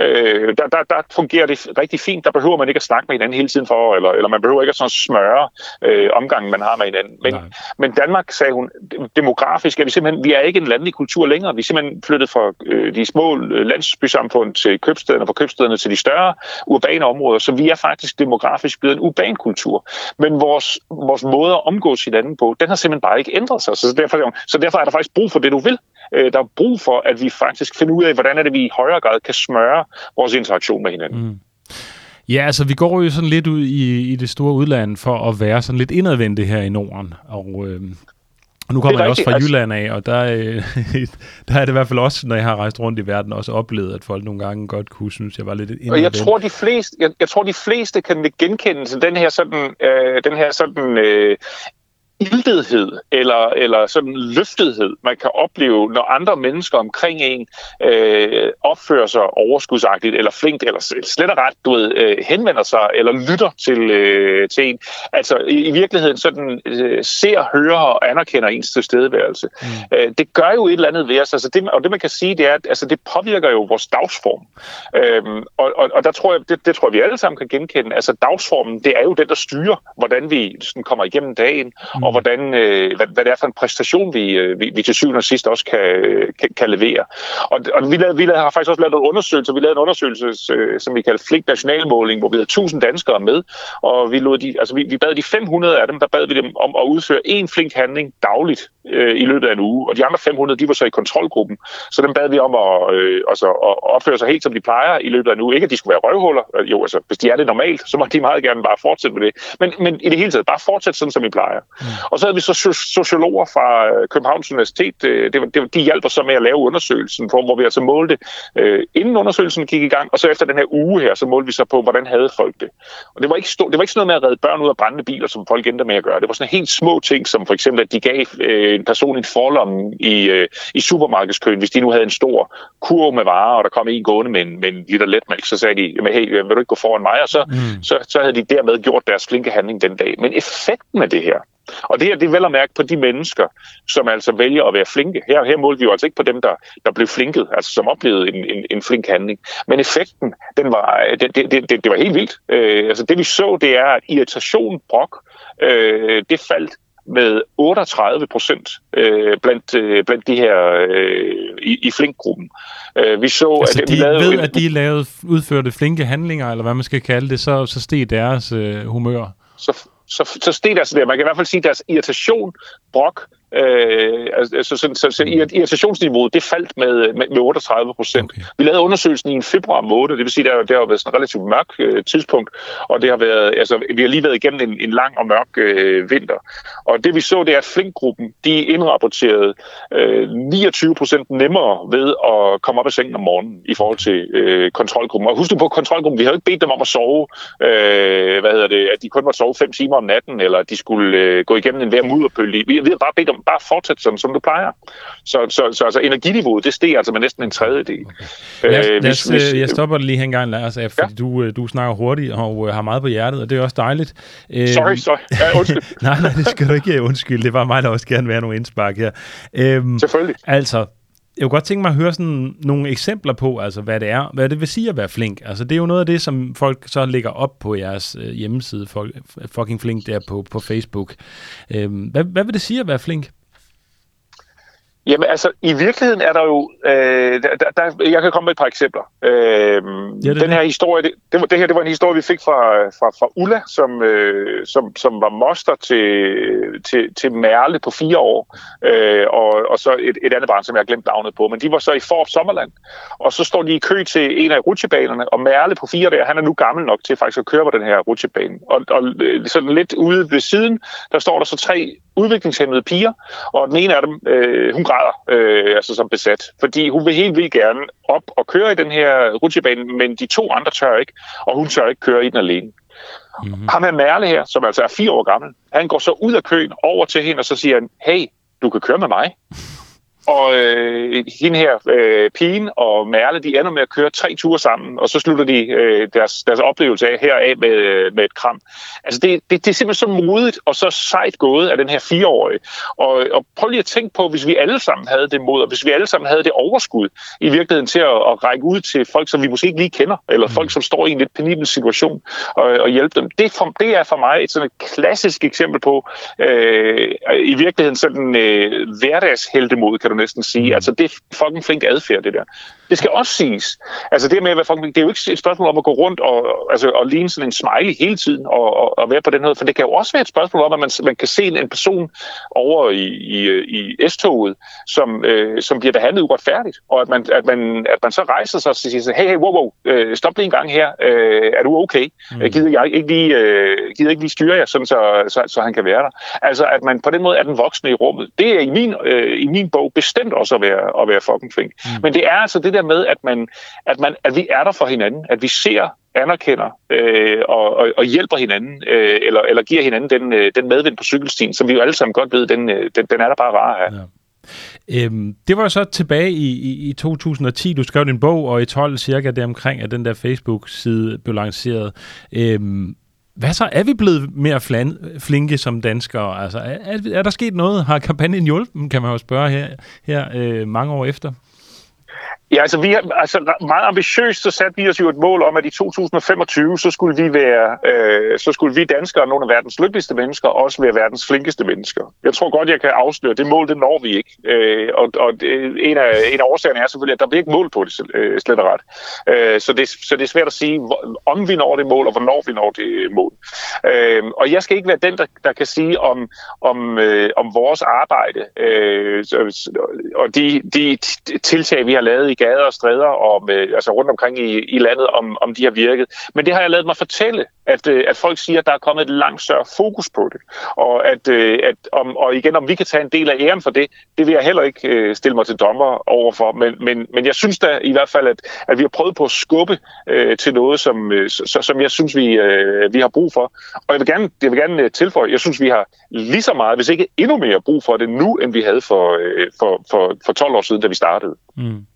Øh, der, der, der fungerer det rigtig fint. Der behøver man ikke at snakke med hinanden hele tiden for, eller, eller man behøver ikke at sådan smøre øh, omgangen, man har med hinanden. Men, men Danmark, sagde hun, demografisk er vi simpelthen, vi er ikke en landlig kultur længere. Vi er simpelthen flyttet fra øh, de små landsbysamfund til købstederne, og fra købstederne til de større urbane områder, så vi er faktisk demografisk blevet en urban kultur. Men vores, vores måde at omgås hinanden på, den har simpelthen bare ikke ændret sig. Så derfor, så derfor er der faktisk brug for det, du vil. Øh, der er brug for, at vi faktisk finder ud af, hvordan er det, vi i højere grad kan smøre vores interaktion med hinanden. Mm. Ja, altså vi går jo sådan lidt ud i, i det store udland for at være sådan lidt indadvendte her i Norden. Og øh, Og nu kommer jeg også fra altså- Jylland af, og der, øh, der er det i hvert fald også, når jeg har rejst rundt i verden, også oplevet, at folk nogle gange godt kunne synes, jeg var lidt Og jeg tror, de fleste, jeg, jeg tror, de fleste kan genkende til den her sådan, øh, den her sådan øh, ildethed eller, eller sådan løftethed, man kan opleve, når andre mennesker omkring en øh, opfører sig overskudsagtigt eller flinkt, eller slet og ret, du ved, øh, henvender sig eller lytter til, øh, til en. Altså i, i virkeligheden sådan øh, ser, hører og anerkender ens tilstedeværelse. Mm. Øh, det gør jo et eller andet ved os. Altså, det, og det man kan sige, det er, at altså, det påvirker jo vores dagsform. Øh, og, og, og der tror jeg, det, det tror jeg, vi alle sammen kan genkende. Altså dagsformen, det er jo den, der styrer, hvordan vi sådan, kommer igennem dagen, mm og hvordan, øh, hvad, hvad det er for en præstation, vi, øh, vi, vi til syvende og sidst også kan, kan, kan levere. Og, og vi, lavede, vi lavede, har faktisk også lavet en undersøgelse. Vi lavede en undersøgelse, øh, som vi kalder Flink Nationalmåling, hvor vi havde 1000 danskere med, og vi, lod de, altså vi, vi bad de 500 af dem, der bad vi dem om at udføre en flink handling dagligt øh, i løbet af en uge. Og de andre 500, de var så i kontrolgruppen. Så dem bad vi om at, øh, altså, at opføre sig helt, som de plejer i løbet af en uge. Ikke, at de skulle være røvhuller. Øh, jo, altså, hvis de er det normalt, så må de meget gerne bare fortsætte med det. Men, men i det hele taget, bare fortsætte sådan, som I plejer. Mm. Og så havde vi så sociologer fra øh, Københavns Universitet. Det, det, de hjalp os så med at lave undersøgelsen, hvor vi altså målte, øh, inden undersøgelsen gik i gang, og så efter den her uge her, så målte vi så på, hvordan havde folk det. Og det var ikke, stå, det var ikke sådan noget med at redde børn ud af brændende biler, som folk endte med at gøre. Det var sådan helt små ting, som for eksempel, at de gav øh, en person en forlomme i, øh, i supermarkedskøen, hvis de nu havde en stor kurv med varer, og der kom en gående med en, med en liter letmælk, så sagde de, jamen, hey, vil du ikke gå foran mig? Og så, mm. så, så havde de dermed gjort deres flinke handling den dag. Men effekten af det her, og det her, det er vel at mærke på de mennesker, som altså vælger at være flinke. Her, her målte vi jo altså ikke på dem, der, der blev flinket, altså som oplevede en, en, en flink handling. Men effekten, den var, det, det, det, det var helt vildt. Øh, altså det vi så, det er, at irritation, brok, øh, det faldt med 38 procent øh, blandt, øh, blandt de her øh, i, i Flink-gruppen. Øh, vi så, altså at de vi lavede ved, en, at de lavede, udførte flinke handlinger, eller hvad man skal kalde det, så, så steg deres øh, humør. Så, så, så steg deres, der. Man kan i hvert fald sige, at deres irritation, brok, Øh, altså, så, så, så irritationsniveauet, det faldt med, med, med 38 procent. Okay. Vi lavede undersøgelsen i en februar måned, det vil sige, der, det har været sådan et relativt mørkt øh, tidspunkt, og det har været, altså, vi har lige været igennem en, en lang og mørk øh, vinter. Og det vi så, det er, at Flink-gruppen, de indrapporterede øh, 29 procent nemmere ved at komme op af sengen om morgenen i forhold til øh, kontrolgruppen. Og husk du på kontrolgruppen, vi havde ikke bedt dem om at sove, øh, hvad hedder det, at de kun måtte sove 5 timer om natten, eller at de skulle øh, gå igennem en hver mudderpøl. Vi havde bare bedt dem bare fortsætte sådan, som du plejer. Så, så, så altså, energiniveauet, det steg altså med næsten en tredjedel. Okay. Lad, øh, lad os, hvis, øh, jeg stopper lige en gang, Lars, fordi ja. du, øh, du snakker hurtigt og har meget på hjertet, og det er også dejligt. Sorry, sorry. Ja, undskyld. nej, nej, det skal du ikke undskylde. Det var mig, der også gerne være nogle indspark her. Øhm, Selvfølgelig. Altså, jeg kunne godt tænke mig at høre sådan nogle eksempler på, altså hvad det er, hvad det vil sige at være flink. Altså det er jo noget af det, som folk så lægger op på jeres øh, hjemmeside, fucking flink der på, på Facebook. Øhm, hvad, hvad vil det sige at være flink? Jamen altså, i virkeligheden er der jo, øh, der, der, jeg kan komme med et par eksempler. Øh, ja, den her historie, det, det, det her det var en historie, vi fik fra, fra, fra Ulla, som, øh, som, som var moster til, til, til Merle på fire år, øh, og, og så et, et andet barn, som jeg har glemt navnet på, men de var så i Forop Sommerland, og så står de i kø til en af rutsjebanerne, og Merle på fire der, han er nu gammel nok til faktisk at køre på den her rutsjebane. Og, og sådan lidt ude ved siden, der står der så tre udviklingshemmede piger, og den ene af dem, øh, hun græder, øh, altså som besat, fordi hun vil helt vildt gerne op og køre i den her rutsjebane, men de to andre tør ikke, og hun tør ikke køre i den alene. Mm-hmm. Ham her Merle her, som altså er fire år gammel, han går så ud af køen over til hende, og så siger han, hey, du kan køre med mig. Og øh, hende her, øh, pigen og Merle, de ender med at køre tre ture sammen, og så slutter de øh, deres, deres oplevelse af heraf med, øh, med et kram. Altså det, det, det er simpelthen så modigt og så sejt gået af den her fireårige. Og, og prøv lige at tænke på, hvis vi alle sammen havde det mod, og hvis vi alle sammen havde det overskud i virkeligheden til at, at række ud til folk, som vi måske ikke lige kender, eller folk, som står i en lidt penibel situation, og, og hjælpe dem. Det, for, det er for mig et sådan et klassisk eksempel på øh, i virkeligheden sådan øh, hverdagsheltemod, kan du næsten sige. Mm. Altså, det er fucking flink adfærd, det der. Det skal også siges. Altså det med at være fucking det er jo ikke et spørgsmål om at gå rundt og, altså, og ligne sådan en smiley hele tiden og, og, og være på den måde, for det kan jo også være et spørgsmål om, at man, man kan se en, en person over i, i, i S-toget, som, øh, som bliver behandlet uretfærdigt, og at man, at man, at man så rejser sig og siger, hey, hey, wow, wow, øh, stop lige en gang her, øh, er du okay? Mm. Gider jeg ikke lige, øh, gider ikke lige styre jer, sådan så, så, så han kan være der? Altså, at man på den måde er den voksne i rummet. Det er i min, øh, i min bog bestemt også at være, at være fucking flink. Mm. Men det er altså det der med, at, man, at, man, at vi er der for hinanden, at vi ser anerkender øh, og, og, og hjælper hinanden, øh, eller, eller giver hinanden den, øh, den medvind på cykelstien, som vi jo alle sammen godt ved, den, øh, den, den er der bare rar af. Ja. Øhm, det var jo så tilbage i, i, i 2010, du skrev din bog, og i 12 cirka deromkring, at den der Facebook-side blev lanceret. Øhm, hvad så? Er vi blevet mere flan, flinke som danskere? Altså, er, er, er der sket noget? Har kampagnen hjulpet, kan man jo spørge her, her øh, mange år efter? Ja, altså, vi har, altså meget ambitiøst så satte vi os jo et mål om, at i 2025, så skulle vi være, øh, så skulle vi danskere, nogle af verdens lykkeligste mennesker, også være verdens flinkeste mennesker. Jeg tror godt, jeg kan afsløre, det mål, det når vi ikke. Øh, og og en, af, en af årsagerne er selvfølgelig, at der bliver ikke mål på det øh, slet og ret. Øh, så, det, så det er svært at sige, om vi når det mål, og hvornår vi når det øh, mål. Øh, og jeg skal ikke være den, der, der kan sige om, om, øh, om vores arbejde øh, og de, de tiltag, vi har lavet i gader og stræder og med, altså rundt omkring i, i landet, om, om de har virket. Men det har jeg lavet mig fortælle, at, øh, at folk siger, at der er kommet et langt større fokus på det. Og, at, øh, at om, og igen, om vi kan tage en del af æren for det, det vil jeg heller ikke øh, stille mig til dommer overfor. Men, men, men jeg synes da i hvert fald, at, at vi har prøvet på at skubbe øh, til noget, som, så, som jeg synes, vi, øh, vi har brug for. Og jeg vil gerne, jeg vil gerne tilføje, jeg synes, vi har lige så meget, hvis ikke endnu mere brug for det nu, end vi havde for, øh, for, for, for 12 år siden, da vi startede. Mm.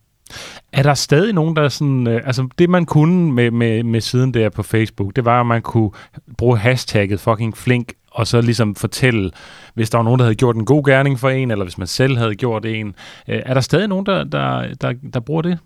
Er der stadig nogen, der sådan... Øh, altså, det man kunne med, med, med siden der på Facebook, det var, at man kunne bruge hashtagget fucking flink, og så ligesom fortælle, hvis der var nogen, der havde gjort en god gerning for en, eller hvis man selv havde gjort en. Øh, er der stadig nogen, der, der, der, der bruger det?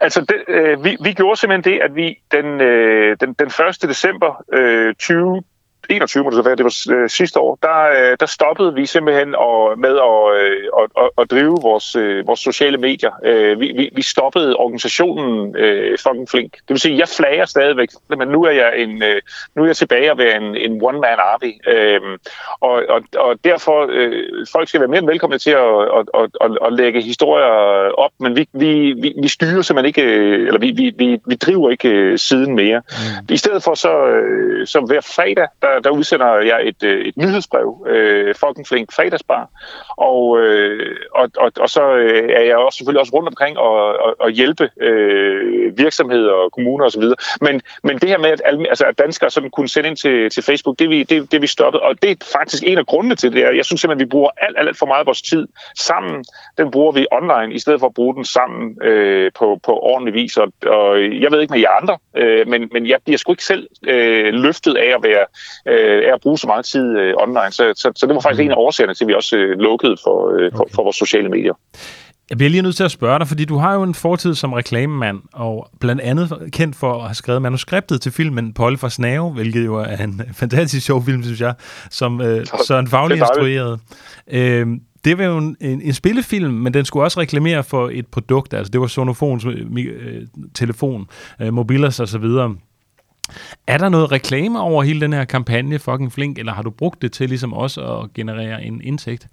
Altså, det, øh, vi, vi gjorde simpelthen det, at vi den, øh, den, den 1. december øh, 20 21 må det så være, det var øh, sidste år, der, øh, der stoppede vi simpelthen og, med at, øh, at, at, at drive vores, øh, vores sociale medier. Øh, vi, vi, vi stoppede organisationen øh, fucking flink. Det vil sige, jeg flager stadigvæk, men nu er jeg, en, øh, nu er jeg tilbage at være en, en one-man army. Øh, og, og, og derfor, øh, folk skal være mere end velkomne til at, at, at, at, at lægge historier op, men vi, vi, vi, vi styrer simpelthen ikke, øh, eller vi, vi, vi, vi driver ikke øh, siden mere. Mm. I stedet for så, så hver fredag, der der, udsender jeg et, øh, et nyhedsbrev, øh, fucking flink fredagsbar, og, øh, og, og, og så øh, er jeg også selvfølgelig også rundt omkring og, og, og hjælpe øh, virksomheder og kommuner osv. Men, men det her med, at, altså, at danskere sådan kunne sende ind til, til Facebook, det vi, det, det vi stoppet, og det er faktisk en af grundene til det. Jeg synes simpelthen, at vi bruger alt, alt, alt for meget af vores tid sammen. Den bruger vi online, i stedet for at bruge den sammen øh, på, på ordentlig vis. Og, og jeg ved ikke med jer andre, øh, men, men jeg bliver sgu ikke selv øh, løftet af at være øh, af at bruge så meget tid øh, online. Så, så, så det var faktisk mm. en af årsagerne til, at vi også øh, lukkede for, øh, for, okay. for vores sociale medier. Jeg bliver lige nødt til at spørge dig, fordi du har jo en fortid som reklamemand, og blandt andet kendt for at have skrevet manuskriptet til filmen Polly for Snave, hvilket jo er en fantastisk sjov film, synes jeg, som øh, Søren Faglig instruerede. Øh, det var jo en, en, en spillefilm, men den skulle også reklamere for et produkt, altså det var Sonofons øh, telefon, øh, mobilers og så videre. Er der noget reklame over hele den her kampagne, fucking flink, eller har du brugt det til ligesom også at generere en indtægt?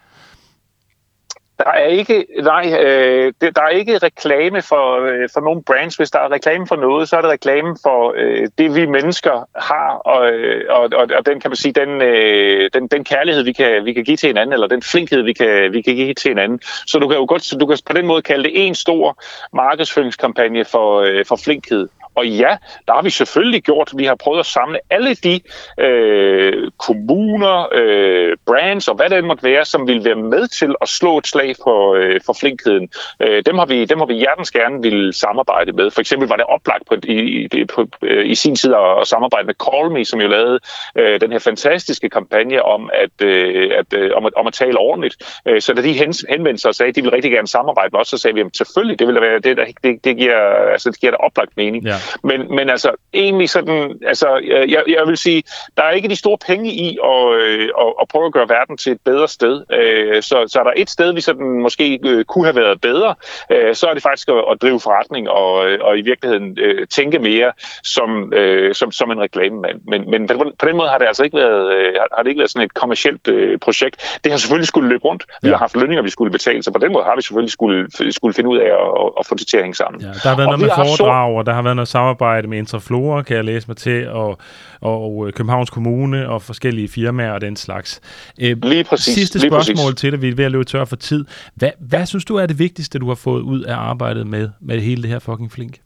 Der er ikke, nej, øh, der er ikke reklame for, øh, for nogle brands. Hvis der er reklame for noget, så er det reklame for øh, det, vi mennesker har, og, øh, og, og, og den kan man sige, den, øh, den, den kærlighed, vi kan, vi kan give til hinanden, eller den flinkhed, vi kan, vi kan give til hinanden. Så du kan jo godt, så du kan på den måde kalde det en stor markedsføringskampagne for, øh, for flinkhed. Og ja, der har vi selvfølgelig gjort. Vi har prøvet at samle alle de øh, kommuner, øh, brands og hvad det måtte være, som vil være med til at slå et slag for, øh, for flinkheden. Øh, dem, har vi, dem har vi hjertens gerne vil samarbejde med. For eksempel var det oplagt på, i, i, på, øh, i sin tid at, at samarbejde med Call Me, som jo lavede øh, den her fantastiske kampagne om at, øh, at, øh, om, at, om at tale ordentligt. Øh, så da de henvendte sig og sagde, at de ville rigtig gerne samarbejde med os, så sagde vi, at selvfølgelig, det, vil være, det, det, det, giver, altså, det giver da oplagt mening. Ja. Men, men altså, egentlig sådan, altså, jeg, jeg vil sige, der er ikke de store penge i at, øh, at, at prøve at gøre verden til et bedre sted. Øh, så, så er der et sted, vi sådan måske øh, kunne have været bedre, øh, så er det faktisk at, at drive forretning og, og i virkeligheden øh, tænke mere som, øh, som, som en reklamemand. Men, men på den måde har det altså ikke været, øh, har det ikke været sådan et kommersielt øh, projekt. Det har selvfølgelig skulle løbe rundt. Vi ja. har haft lønninger, vi skulle betale, så på den måde har vi selvfølgelig skulle, skulle finde ud af at, at få det til at hænge sammen. Ja, der har været og noget med foredrag, så... og der har været noget samarbejde med Intraflora, kan jeg læse mig til, og, og Københavns Kommune og forskellige firmaer og den slags. Øh, lige præcis. Sidste lige spørgsmål præcis. til dig, vi er ved at løbe tør for tid. Hvad, hvad synes du er det vigtigste, du har fået ud af arbejdet med, med hele det her fucking flink?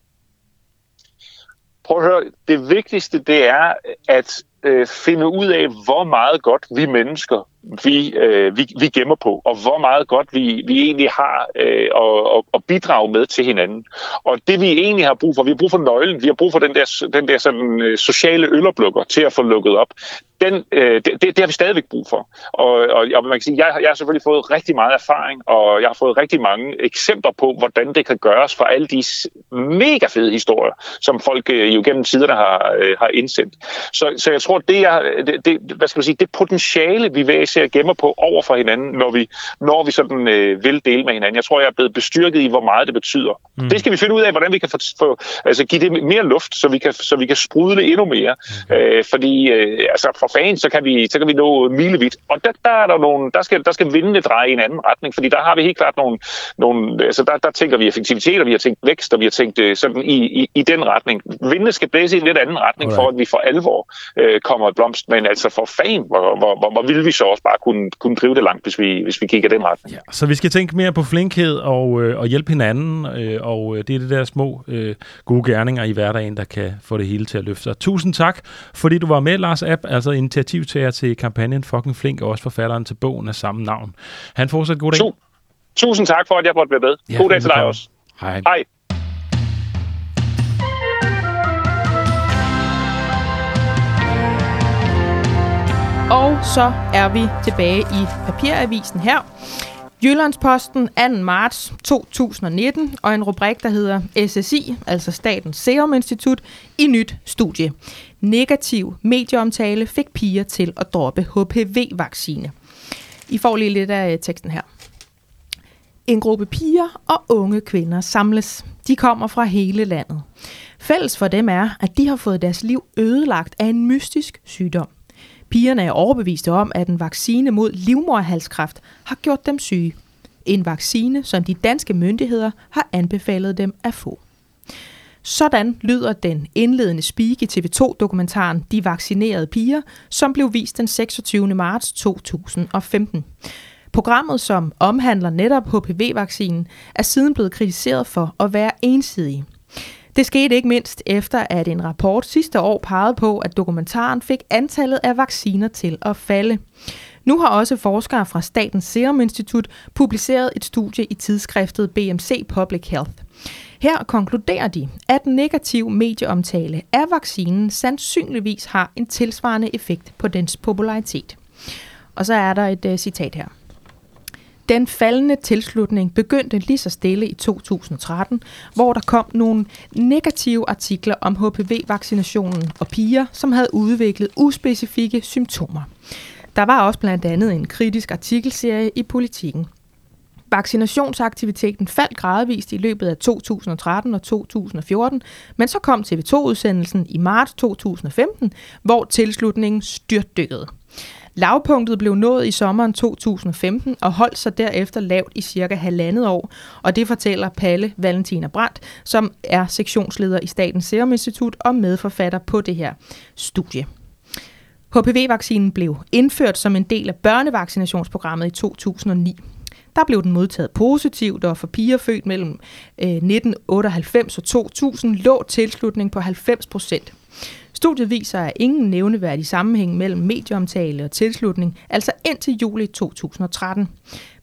Prøv at høre, det vigtigste det er at øh, finde ud af, hvor meget godt vi mennesker vi, øh, vi, vi gemmer på, og hvor meget godt vi, vi egentlig har øh, at, at bidrage med til hinanden. Og det vi egentlig har brug for, vi har brug for nøglen, vi har brug for den der, den der sådan, øh, sociale øllerblukker til at få lukket op. Den, øh, det, det har vi stadigvæk brug for. Og, og, og man kan sige, jeg, jeg har selvfølgelig fået rigtig meget erfaring, og jeg har fået rigtig mange eksempler på, hvordan det kan gøres for alle de mega fede historier, som folk øh, jo gennem tiderne har, øh, har indsendt. Så, så jeg tror, det, jeg, det, det, hvad skal man sige, det potentiale, vi vil især gemmer på over for hinanden, når vi, når vi sådan øh, vil dele med hinanden. Jeg tror, jeg er blevet bestyrket i, hvor meget det betyder. Mm. Det skal vi finde ud af, hvordan vi kan få, få, altså, give det mere luft, så vi kan, så vi kan sprudle endnu mere. Mm. Øh, fordi øh, altså, for fanden, så kan vi, så kan vi nå milevidt. Og der, der, er der, nogle, der, skal, der skal vindene dreje i en anden retning, fordi der har vi helt klart nogle, nogle altså, der, der tænker vi effektivitet, og vi har tænkt vækst, og vi har tænkt øh, sådan i, i, i den retning. Vindene skal blæse i en lidt anden retning, okay. for at vi for alvor øh, kommer et blomst. Men altså for fanden, hvor, hvor, hvor, hvor vil vi så også bare kunne, kunne drive det langt, hvis vi, hvis vi kigger den retning. Ja, så vi skal tænke mere på flinkhed og, øh, og hjælpe hinanden, øh, og øh, det er det der små øh, gode gerninger i hverdagen, der kan få det hele til at løfte sig. Tusind tak, fordi du var med, Lars App, altså initiativtager til kampagnen Fucking Flink, og også forfatteren til bogen af samme navn. Han fortsat god dag. Tusind tak for, at jeg måtte være med. Ja, god dag til dig også. Hej. Hej. Og så er vi tilbage i papiravisen her. Jyllandsposten 2. marts 2019, og en rubrik, der hedder SSI, altså Statens Serum Institut, i nyt studie. Negativ medieomtale fik piger til at droppe HPV-vaccine. I får lige lidt af teksten her. En gruppe piger og unge kvinder samles. De kommer fra hele landet. Fælles for dem er, at de har fået deres liv ødelagt af en mystisk sygdom. Pigerne er overbeviste om, at en vaccine mod livmorhalskræft har gjort dem syge. En vaccine, som de danske myndigheder har anbefalet dem at få. Sådan lyder den indledende speak i TV2-dokumentaren De vaccinerede piger, som blev vist den 26. marts 2015. Programmet, som omhandler netop HPV-vaccinen, er siden blevet kritiseret for at være ensidig. Det skete ikke mindst efter, at en rapport sidste år pegede på, at dokumentaren fik antallet af vacciner til at falde. Nu har også forskere fra Statens Serum Institut publiceret et studie i tidsskriftet BMC Public Health. Her konkluderer de, at negativ medieomtale af vaccinen sandsynligvis har en tilsvarende effekt på dens popularitet. Og så er der et uh, citat her. Den faldende tilslutning begyndte lige så stille i 2013, hvor der kom nogle negative artikler om HPV-vaccinationen og piger, som havde udviklet uspecifikke symptomer. Der var også blandt andet en kritisk artikelserie i politikken. Vaccinationsaktiviteten faldt gradvist i løbet af 2013 og 2014, men så kom TV2-udsendelsen i marts 2015, hvor tilslutningen styrtdykkede. Lavpunktet blev nået i sommeren 2015 og holdt sig derefter lavt i cirka halvandet år, og det fortæller Palle Valentina Brandt, som er sektionsleder i Statens Serum Institut og medforfatter på det her studie. HPV-vaccinen blev indført som en del af børnevaccinationsprogrammet i 2009. Der blev den modtaget positivt, og for piger født mellem øh, 1998 og 2000 lå tilslutning på 90 procent. Studiet viser, at ingen nævneværdig sammenhæng mellem medieomtale og tilslutning, altså indtil juli 2013.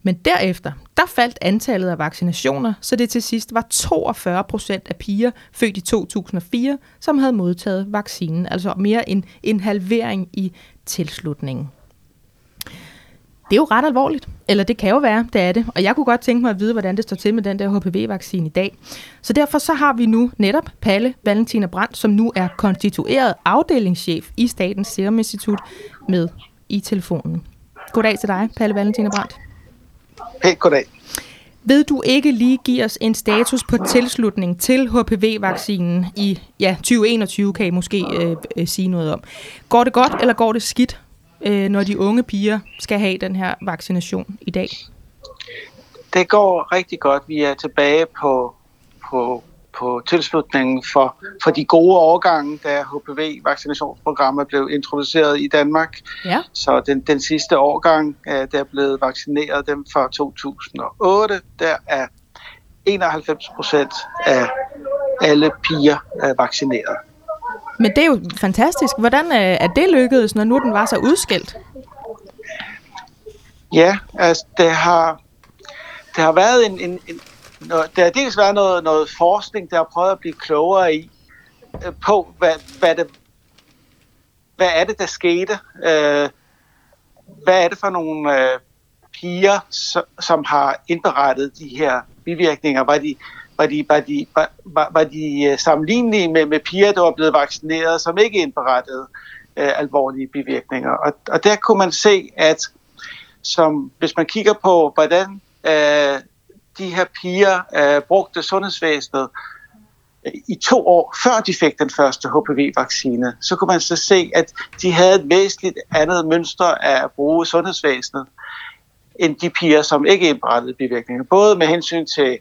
Men derefter, der faldt antallet af vaccinationer, så det til sidst var 42 procent af piger født i 2004, som havde modtaget vaccinen, altså mere end en halvering i tilslutningen. Det er jo ret alvorligt. Eller det kan jo være, det er det. Og jeg kunne godt tænke mig at vide, hvordan det står til med den der HPV-vaccine i dag. Så derfor så har vi nu netop Palle Valentina Brandt, som nu er konstitueret afdelingschef i Statens Serum Institut med i telefonen. Goddag til dig, Palle Valentina Brandt. Hey, goddag. Ved du ikke lige give os en status på tilslutning til HPV-vaccinen i ja, 2021, kan I måske øh, øh, sige noget om. Går det godt, eller går det skidt, øh, når de unge piger skal have den her vaccination i dag? Det går rigtig godt. Vi er tilbage på, på på tilslutningen for, for de gode årgange, da HPV-vaccinationsprogrammet blev introduceret i Danmark. Ja. Så den, den sidste årgang, øh, der er blevet vaccineret, dem fra 2008, der er 91 procent af alle piger vaccineret. Men det er jo fantastisk. Hvordan øh, er det lykkedes, når nu den var så udskilt? Ja, altså det har, det har været en, en, en der har dels været noget, noget forskning, der har prøvet at blive klogere i, øh, på, hvad, hvad, det, hvad er det, der skete? Øh, hvad er det for nogle øh, piger, som, som har indberettet de her bivirkninger? Var de, var de, var de, var, var, var de øh, sammenlignelige med, med piger, der var blevet vaccineret, som ikke indberettede øh, alvorlige bivirkninger? Og, og der kunne man se, at som, hvis man kigger på, hvordan øh, de her piger øh, brugte sundhedsvæsenet øh, i to år før de fik den første HPV-vaccine, så kunne man så se, at de havde et væsentligt andet mønster af at bruge sundhedsvæsenet end de piger, som ikke indberettede bivirkninger. Både med hensyn til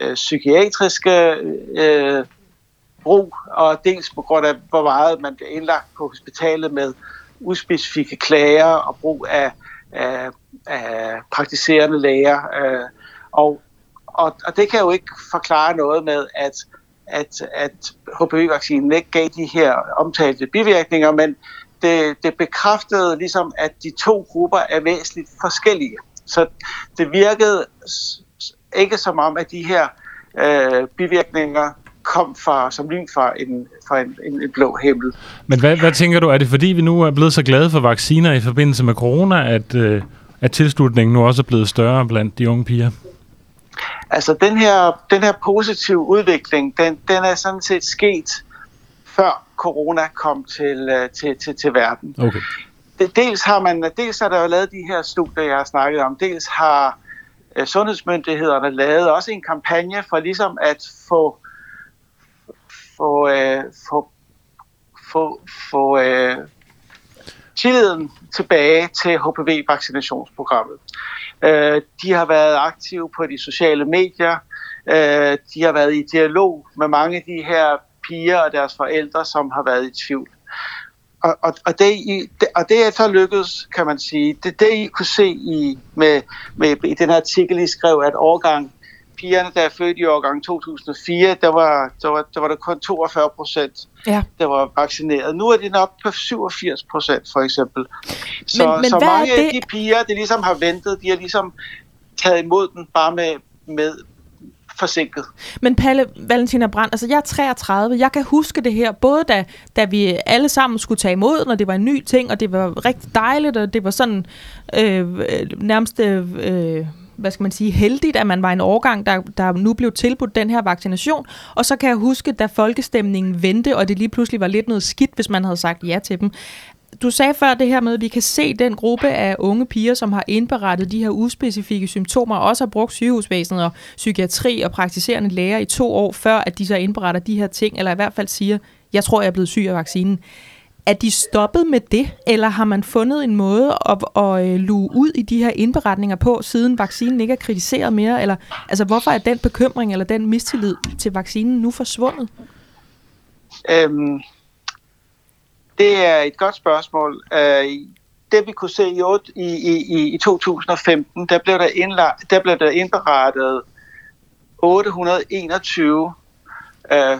øh, psykiatriske øh, brug, og dels på grund af, hvor meget man bliver indlagt på hospitalet med uspecifikke klager og brug af, af, af praktiserende læger. Øh, og, og, og det kan jo ikke forklare noget med, at, at, at HPV-vaccinen ikke gav de her omtalte bivirkninger, men det, det bekræftede ligesom, at de to grupper er væsentligt forskellige. Så det virkede ikke som om, at de her øh, bivirkninger kom fra, som lyn fra en, fra en, en, en blå himmel. Men hvad, hvad tænker du, er det fordi vi nu er blevet så glade for vacciner i forbindelse med corona, at, øh, at tilslutningen nu også er blevet større blandt de unge piger? Altså den her, den her positive udvikling, den, den er sådan set sket før corona kom til, øh, til, til, til verden. Okay. Dels har man, dels har der jo lavet de her studier, jeg har snakket om. Dels har Øh, sundhedsmyndighederne lavede også en kampagne for ligesom at få få, uh, få, få, få uh, tilliden tilbage til HPV-vaccinationsprogrammet. Øh, de har været aktive på de sociale medier. Øh, de har været i dialog med mange af de her piger og deres forældre, som har været i tvivl. Og, og, og, det, og det er så lykkedes, kan man sige. Det det, I kunne se i, med, med, i den her artikel, I skrev, at årgang pigerne, der er født i årgang 2004, der var, der var, der var der kun 42 procent, ja. der var vaccineret. Nu er det nok på 87 procent, for eksempel. Så, men, men så mange det? af de piger, der ligesom har ventet, de har ligesom taget imod den bare med, med forsinket. Men Palle Valentina Brandt, altså jeg er 33, jeg kan huske det her, både da, da vi alle sammen skulle tage imod når det var en ny ting, og det var rigtig dejligt, og det var sådan øh, øh nærmest... Øh, øh, hvad skal man sige, heldigt, at man var en årgang, der, der nu blev tilbudt den her vaccination. Og så kan jeg huske, da folkestemningen vendte, og det lige pludselig var lidt noget skidt, hvis man havde sagt ja til dem. Du sagde før det her med, at vi kan se den gruppe af unge piger, som har indberettet de her uspecifikke symptomer, og også har brugt sygehusvæsenet og psykiatri og praktiserende læger i to år, før at de så indberetter de her ting, eller i hvert fald siger, jeg tror, jeg er blevet syg af vaccinen. Er de stoppet med det, eller har man fundet en måde at, at øh, luge ud i de her indberetninger på, siden vaccinen ikke er kritiseret mere? Eller, altså, hvorfor er den bekymring eller den mistillid til vaccinen nu forsvundet? Øhm, det er et godt spørgsmål. Øh, det vi kunne se i, i, i, i 2015, der blev der, indlagt, der blev der indberettet 821 øh,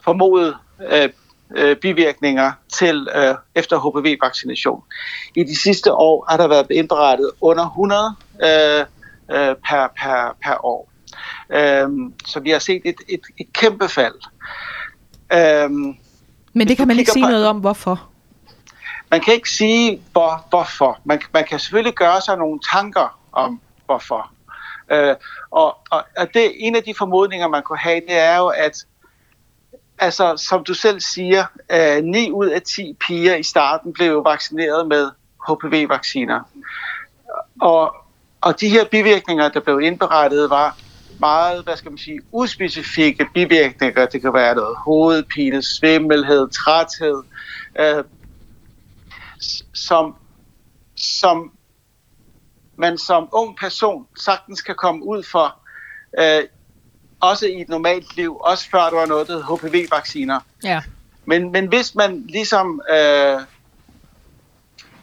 formodet øh, øh, bivirkninger til øh, efter HPV-vaccination. I de sidste år har der været indberettet under 100 øh, øh, per, per, per år. Øh, så vi har set et, et, et kæmpe fald. Øh, men det kan man ikke sige på, noget om, hvorfor? man kan ikke sige, hvor, hvorfor. Man, man kan selvfølgelig gøre sig nogle tanker om, hvorfor. Øh, og, og, og det en af de formodninger, man kunne have, det er jo, at altså, som du selv siger, øh, 9 ud af 10 piger i starten blev vaccineret med HPV-vacciner. Og, og de her bivirkninger, der blev indberettet, var meget, hvad skal man sige, uspecifikke bivirkninger. Det kan være noget hovedpine, svimmelhed, træthed, øh, som, som man som ung person sagtens kan komme ud for, øh, også i et normalt liv, også før der var noget, der hed HPV-vacciner. Ja. Men, men hvis man ligesom øh,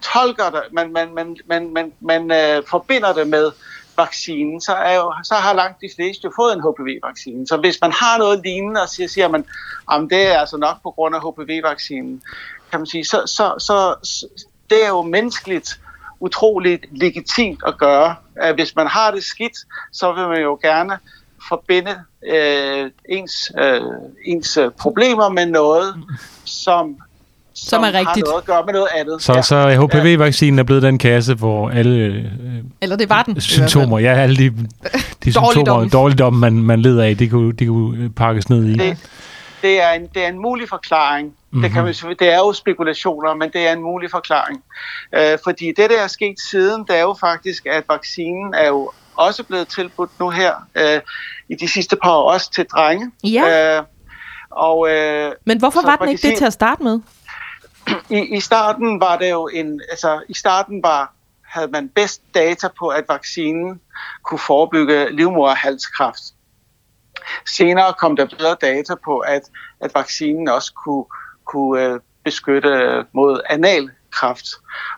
tolker det, man, man, man, man, man, man øh, forbinder det med vaccinen, så, er jo, så har langt de fleste jo fået en HPV-vaccine. Så hvis man har noget lignende, og siger, siger man, at det er altså nok på grund af HPV-vaccinen, kan man sige, så, så, så, så det er jo menneskeligt utroligt legitimt at gøre. At hvis man har det skidt, så vil man jo gerne forbinde øh, ens, øh, ens øh, problemer med noget, som som, som er rigtigt. har noget at gøre med noget andet. Så, ja. så HPV-vaccinen er blevet den kasse, hvor alle øh, Eller det var den, symptomer, ja, alle de, de symptomer, dårligdom, man, man leder af, det kunne, de kunne pakkes ned i. Det, det, er, en, det er en mulig forklaring. Mm-hmm. Det, kan man, det er jo spekulationer, men det er en mulig forklaring. Øh, fordi det, der er sket siden, det er jo faktisk, at vaccinen er jo også blevet tilbudt nu her øh, i de sidste par år, også til drenge. Ja. Øh, og, øh, men hvorfor var den ikke det til at starte med? I, i starten var det jo en, altså i starten var, havde man bedst data på, at vaccinen kunne forebygge livmoderhalskræft. Senere kom der bedre data på, at, at vaccinen også kunne, kunne øh, beskytte mod analkræft.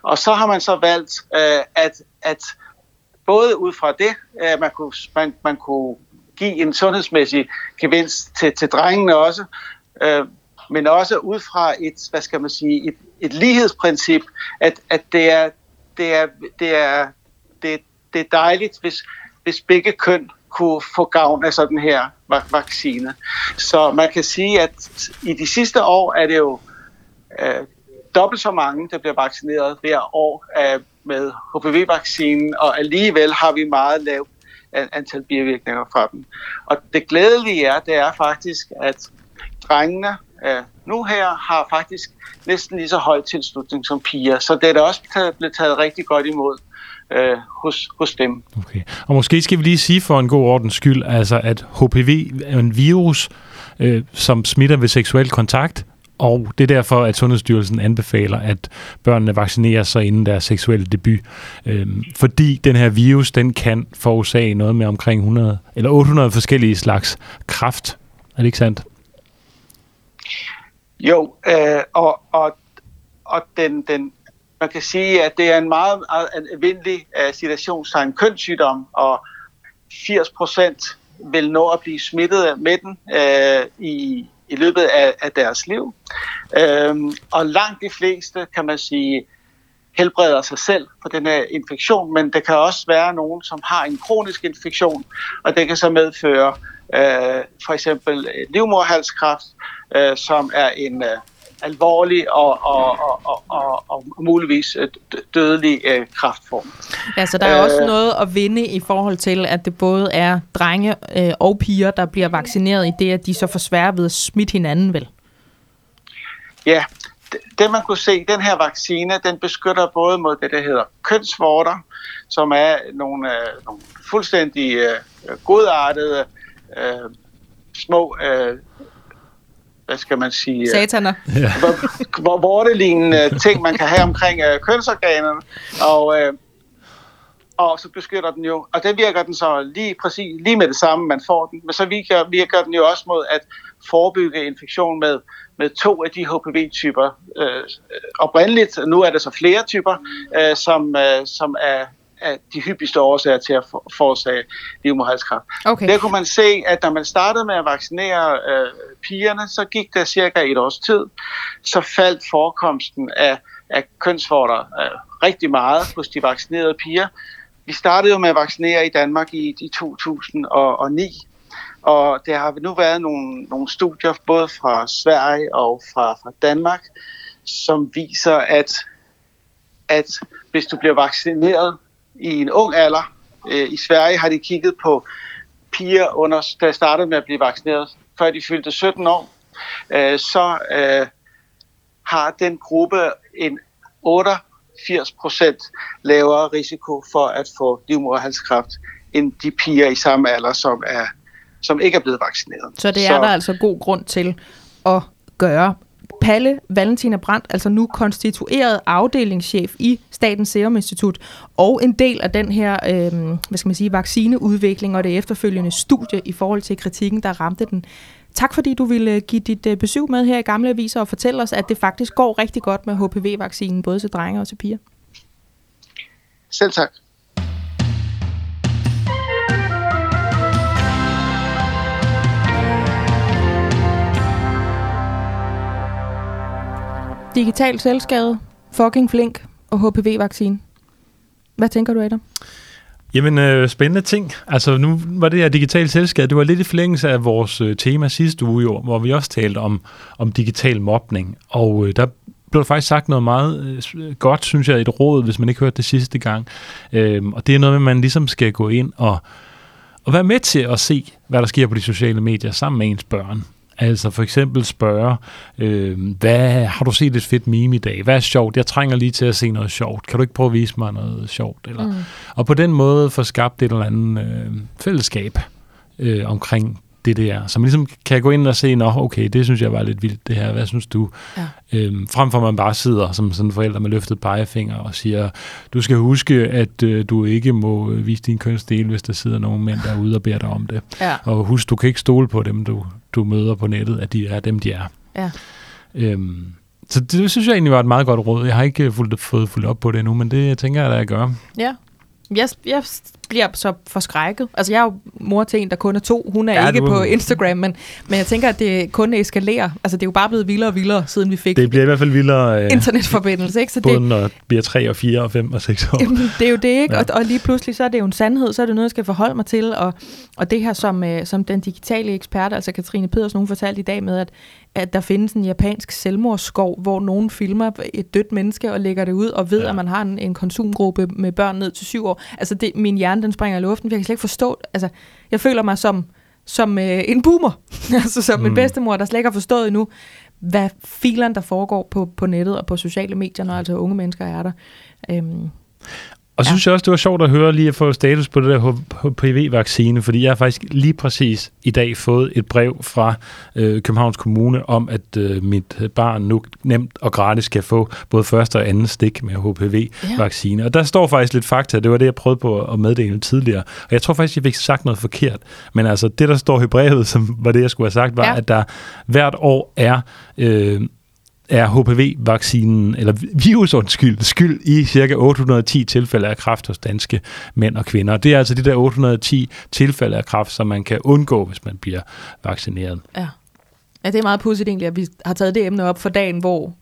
Og så har man så valgt, øh, at, at både ud fra det, at man kunne, man, man kunne give en sundhedsmæssig gevinst til, til drengene også, men også ud fra et, hvad skal man sige, et, et lighedsprincip, at, at det, er, det, er, det, er, det, det er dejligt, hvis, hvis begge køn kunne få gavn af sådan her vaccine. Så man kan sige, at i de sidste år er det jo øh, dobbelt så mange, der bliver vaccineret hver år øh, med HPV-vaccinen, og alligevel har vi meget lavt antal bivirkninger fra dem. Og det glædelige er, det er faktisk, at drengene øh, nu her har faktisk næsten lige så høj tilslutning som piger, så det er da også blevet taget rigtig godt imod øh, hos, hos dem. Okay. Og måske skal vi lige sige for en god ordens skyld, altså at HPV er en virus, øh, som smitter ved seksuel kontakt, og det er derfor, at Sundhedsstyrelsen anbefaler, at børnene vaccinerer sig inden deres seksuelle debut. Øhm, fordi den her virus, den kan forårsage noget med omkring 100 eller 800 forskellige slags kraft. Er det ikke sandt? Jo, øh, og, og, og den, den, man kan sige, at det er en meget almindelig øh, uh, situationstegn kønssygdom, og 80 procent vil nå at blive smittet med den uh, i, i løbet af, af deres liv. Uh, og langt de fleste, kan man sige, helbreder sig selv for den her infektion, men det kan også være nogen, som har en kronisk infektion, og det kan så medføre uh, for eksempel livmorhalskræft, uh, som er en uh, alvorlig og, og, og, og, og, og muligvis dødelig øh, kraftform. Ja, så der er øh, også noget at vinde i forhold til, at det både er drenge øh, og piger, der bliver vaccineret i det, at de så får svære ved at smitte hinanden, vel? Ja, det, det man kunne se, den her vaccine, den beskytter både mod det, der hedder kønsvorter, som er nogle, øh, nogle fuldstændig øh, godartede øh, små øh, hvad skal man sige... Øh, Sataner. Ja. Hvor, hvor det lignende ting, man kan have omkring uh, kønsorganerne. Og, uh, og så beskytter den jo, og den virker den så lige præcis lige med det samme, man får den, men så virker, virker den jo også mod at forebygge infektion med, med to af de HPV-typer. Uh, oprindeligt, nu er der så flere typer, uh, som, uh, som er af de hyppigste årsager til at forårsage livmoderhalskræft. Okay. Der kunne man se, at når man startede med at vaccinere øh, pigerne, så gik der cirka et års tid, så faldt forekomsten af, af kønsvorter øh, rigtig meget hos de vaccinerede piger. Vi startede jo med at vaccinere i Danmark i, i 2009, og der har nu været nogle, nogle studier, både fra Sverige og fra, fra Danmark, som viser, at at hvis du bliver vaccineret i en ung alder, øh, i Sverige har de kigget på piger, under, der startede med at blive vaccineret, før de fyldte 17 år, øh, så øh, har den gruppe en 88 procent lavere risiko for at få livmoderhalskræft end de piger i samme alder, som, er, som ikke er blevet vaccineret. Så det er så, der altså god grund til at gøre. Palle Valentina Brandt, altså nu konstitueret afdelingschef i Statens Serum Institut, og en del af den her, øh, hvad skal man sige, vaccineudvikling og det efterfølgende studie i forhold til kritikken, der ramte den. Tak fordi du ville øh, give dit øh, besøg med her i Gamle Aviser og fortælle os, at det faktisk går rigtig godt med HPV-vaccinen, både til drenge og til piger. Selv tak. Digital selvskade, fucking flink og HPV-vaccine. Hvad tænker du, Adam? Jamen, øh, spændende ting. Altså, nu var det her digital selskab, det var lidt i forlængelse af vores øh, tema sidste uge, jo, hvor vi også talte om, om digital mobning. Og øh, der blev der faktisk sagt noget meget øh, godt, synes jeg, et råd, hvis man ikke hørte det sidste gang. Øh, og det er noget med, at man ligesom skal gå ind og, og være med til at se, hvad der sker på de sociale medier sammen med ens børn. Altså for eksempel spørge, øh, hvad har du set et fedt meme i dag? Hvad er sjovt? Jeg trænger lige til at se noget sjovt. Kan du ikke prøve at vise mig noget sjovt? Eller, mm. Og på den måde få skabt et eller andet øh, fællesskab øh, omkring det der. Så man ligesom kan gå ind og se, nå okay, det synes jeg var lidt vildt det her, hvad synes du? Ja. Øhm, frem for at man bare sidder som sådan en forælder med løftet pegefinger og siger, du skal huske, at øh, du ikke må øh, vise din kønsdel, hvis der sidder nogen mænd derude og beder dig om det. Ja. Og husk, du kan ikke stole på dem, du, du møder på nettet, at de er dem, de er. Ja. Øhm, så det, det synes jeg egentlig var et meget godt råd. Jeg har ikke fuldt, fået fuldt op på det endnu, men det tænker jeg, at jeg gør. Ja, jeg, jeg bliver så forskrækket. Altså, jeg er jo mor til en, der kun er to. Hun er ja, ikke du... på Instagram, men, men jeg tænker, at det kun eskalerer. Altså, det er jo bare blevet vildere og vildere, siden vi fik det bliver i hvert fald vildere, øh, internetforbindelse. Ikke? Så både det, når bliver 3 og 4 og 5 og 6 år. Jamen, det er jo det, ikke? Ja. Og, og lige pludselig, så er det jo en sandhed, så er det noget, jeg skal forholde mig til. Og, og det her, som, øh, som den digitale ekspert, altså Katrine Pedersen, hun fortalte i dag med, at at der findes en japansk selvmordsskov, hvor nogen filmer et dødt menneske og lægger det ud, og ved, ja. at man har en, en konsumgruppe med børn ned til syv år. Altså, det, min hjerne, den springer i luften, for jeg kan slet ikke forstå, altså, jeg føler mig som, som øh, en boomer, altså som mm. en bedstemor, der slet ikke har forstået endnu, hvad filerne, der foregår på, på nettet og på sociale medier, når altså unge mennesker er der. Øhm, og så ja. synes jeg også, det var sjovt at høre lige at få status på det der HPV-vaccine, fordi jeg har faktisk lige præcis i dag fået et brev fra øh, Københavns Kommune om, at øh, mit barn nu nemt og gratis kan få både første og anden stik med HPV-vaccine. Ja. Og der står faktisk lidt fakta, det var det, jeg prøvede på at meddele tidligere. Og jeg tror faktisk, jeg fik sagt noget forkert. Men altså, det der står i brevet, som var det, jeg skulle have sagt, var, ja. at der hvert år er... Øh, er HPV-vaccinen, eller virus undskyld, skyld i cirka 810 tilfælde af kræft hos danske mænd og kvinder. Det er altså de der 810 tilfælde af kræft, som man kan undgå, hvis man bliver vaccineret. Ja, ja det er meget pudsigt egentlig, at vi har taget det emne op for dagen, hvor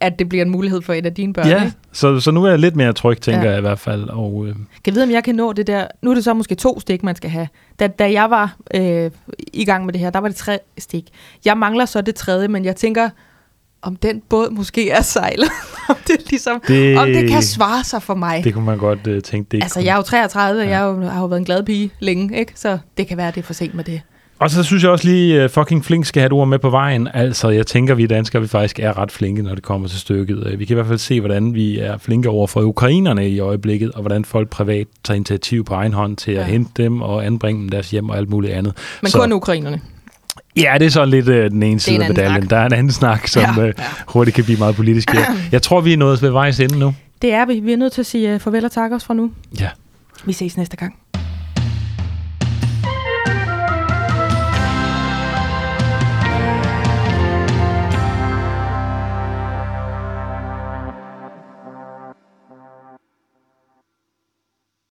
at det bliver en mulighed for et af dine børn. Ja, ikke? Så, så nu er jeg lidt mere tryg, tænker ja. jeg i hvert fald. Og, øh... Kan jeg vide, om jeg kan nå det der? Nu er det så måske to stik, man skal have. Da, da jeg var øh, i gang med det her, der var det tre stik. Jeg mangler så det tredje, men jeg tænker, om den båd måske er sejlet. om, det ligesom, det, om det kan svare sig for mig. Det kunne man godt uh, tænke. Det altså, kunne. jeg er jo 33, og ja. jeg jo, har jo været en glad pige længe, ikke? så det kan være, det er for sent med det. Og så synes jeg også lige, uh, fucking flink skal have et ord med på vejen. Altså, jeg tænker, vi danskere vi faktisk er ret flinke, når det kommer til stykket. Uh, vi kan i hvert fald se, hvordan vi er flinke over for ukrainerne i øjeblikket, og hvordan folk privat tager initiativ på egen hånd til at ja. hente dem og anbringe dem deres hjem og alt muligt andet. Men så, kun ukrainerne. Ja, det er så lidt øh, den ene side af medaljen. Der er en anden snak, som ja, øh, ja. hurtigt kan blive meget politisk. Ja. Jeg tror, vi er nået ved vejs ende nu. Det er vi. Vi er nødt til at sige uh, farvel og tak os fra nu. Ja. Vi ses næste gang.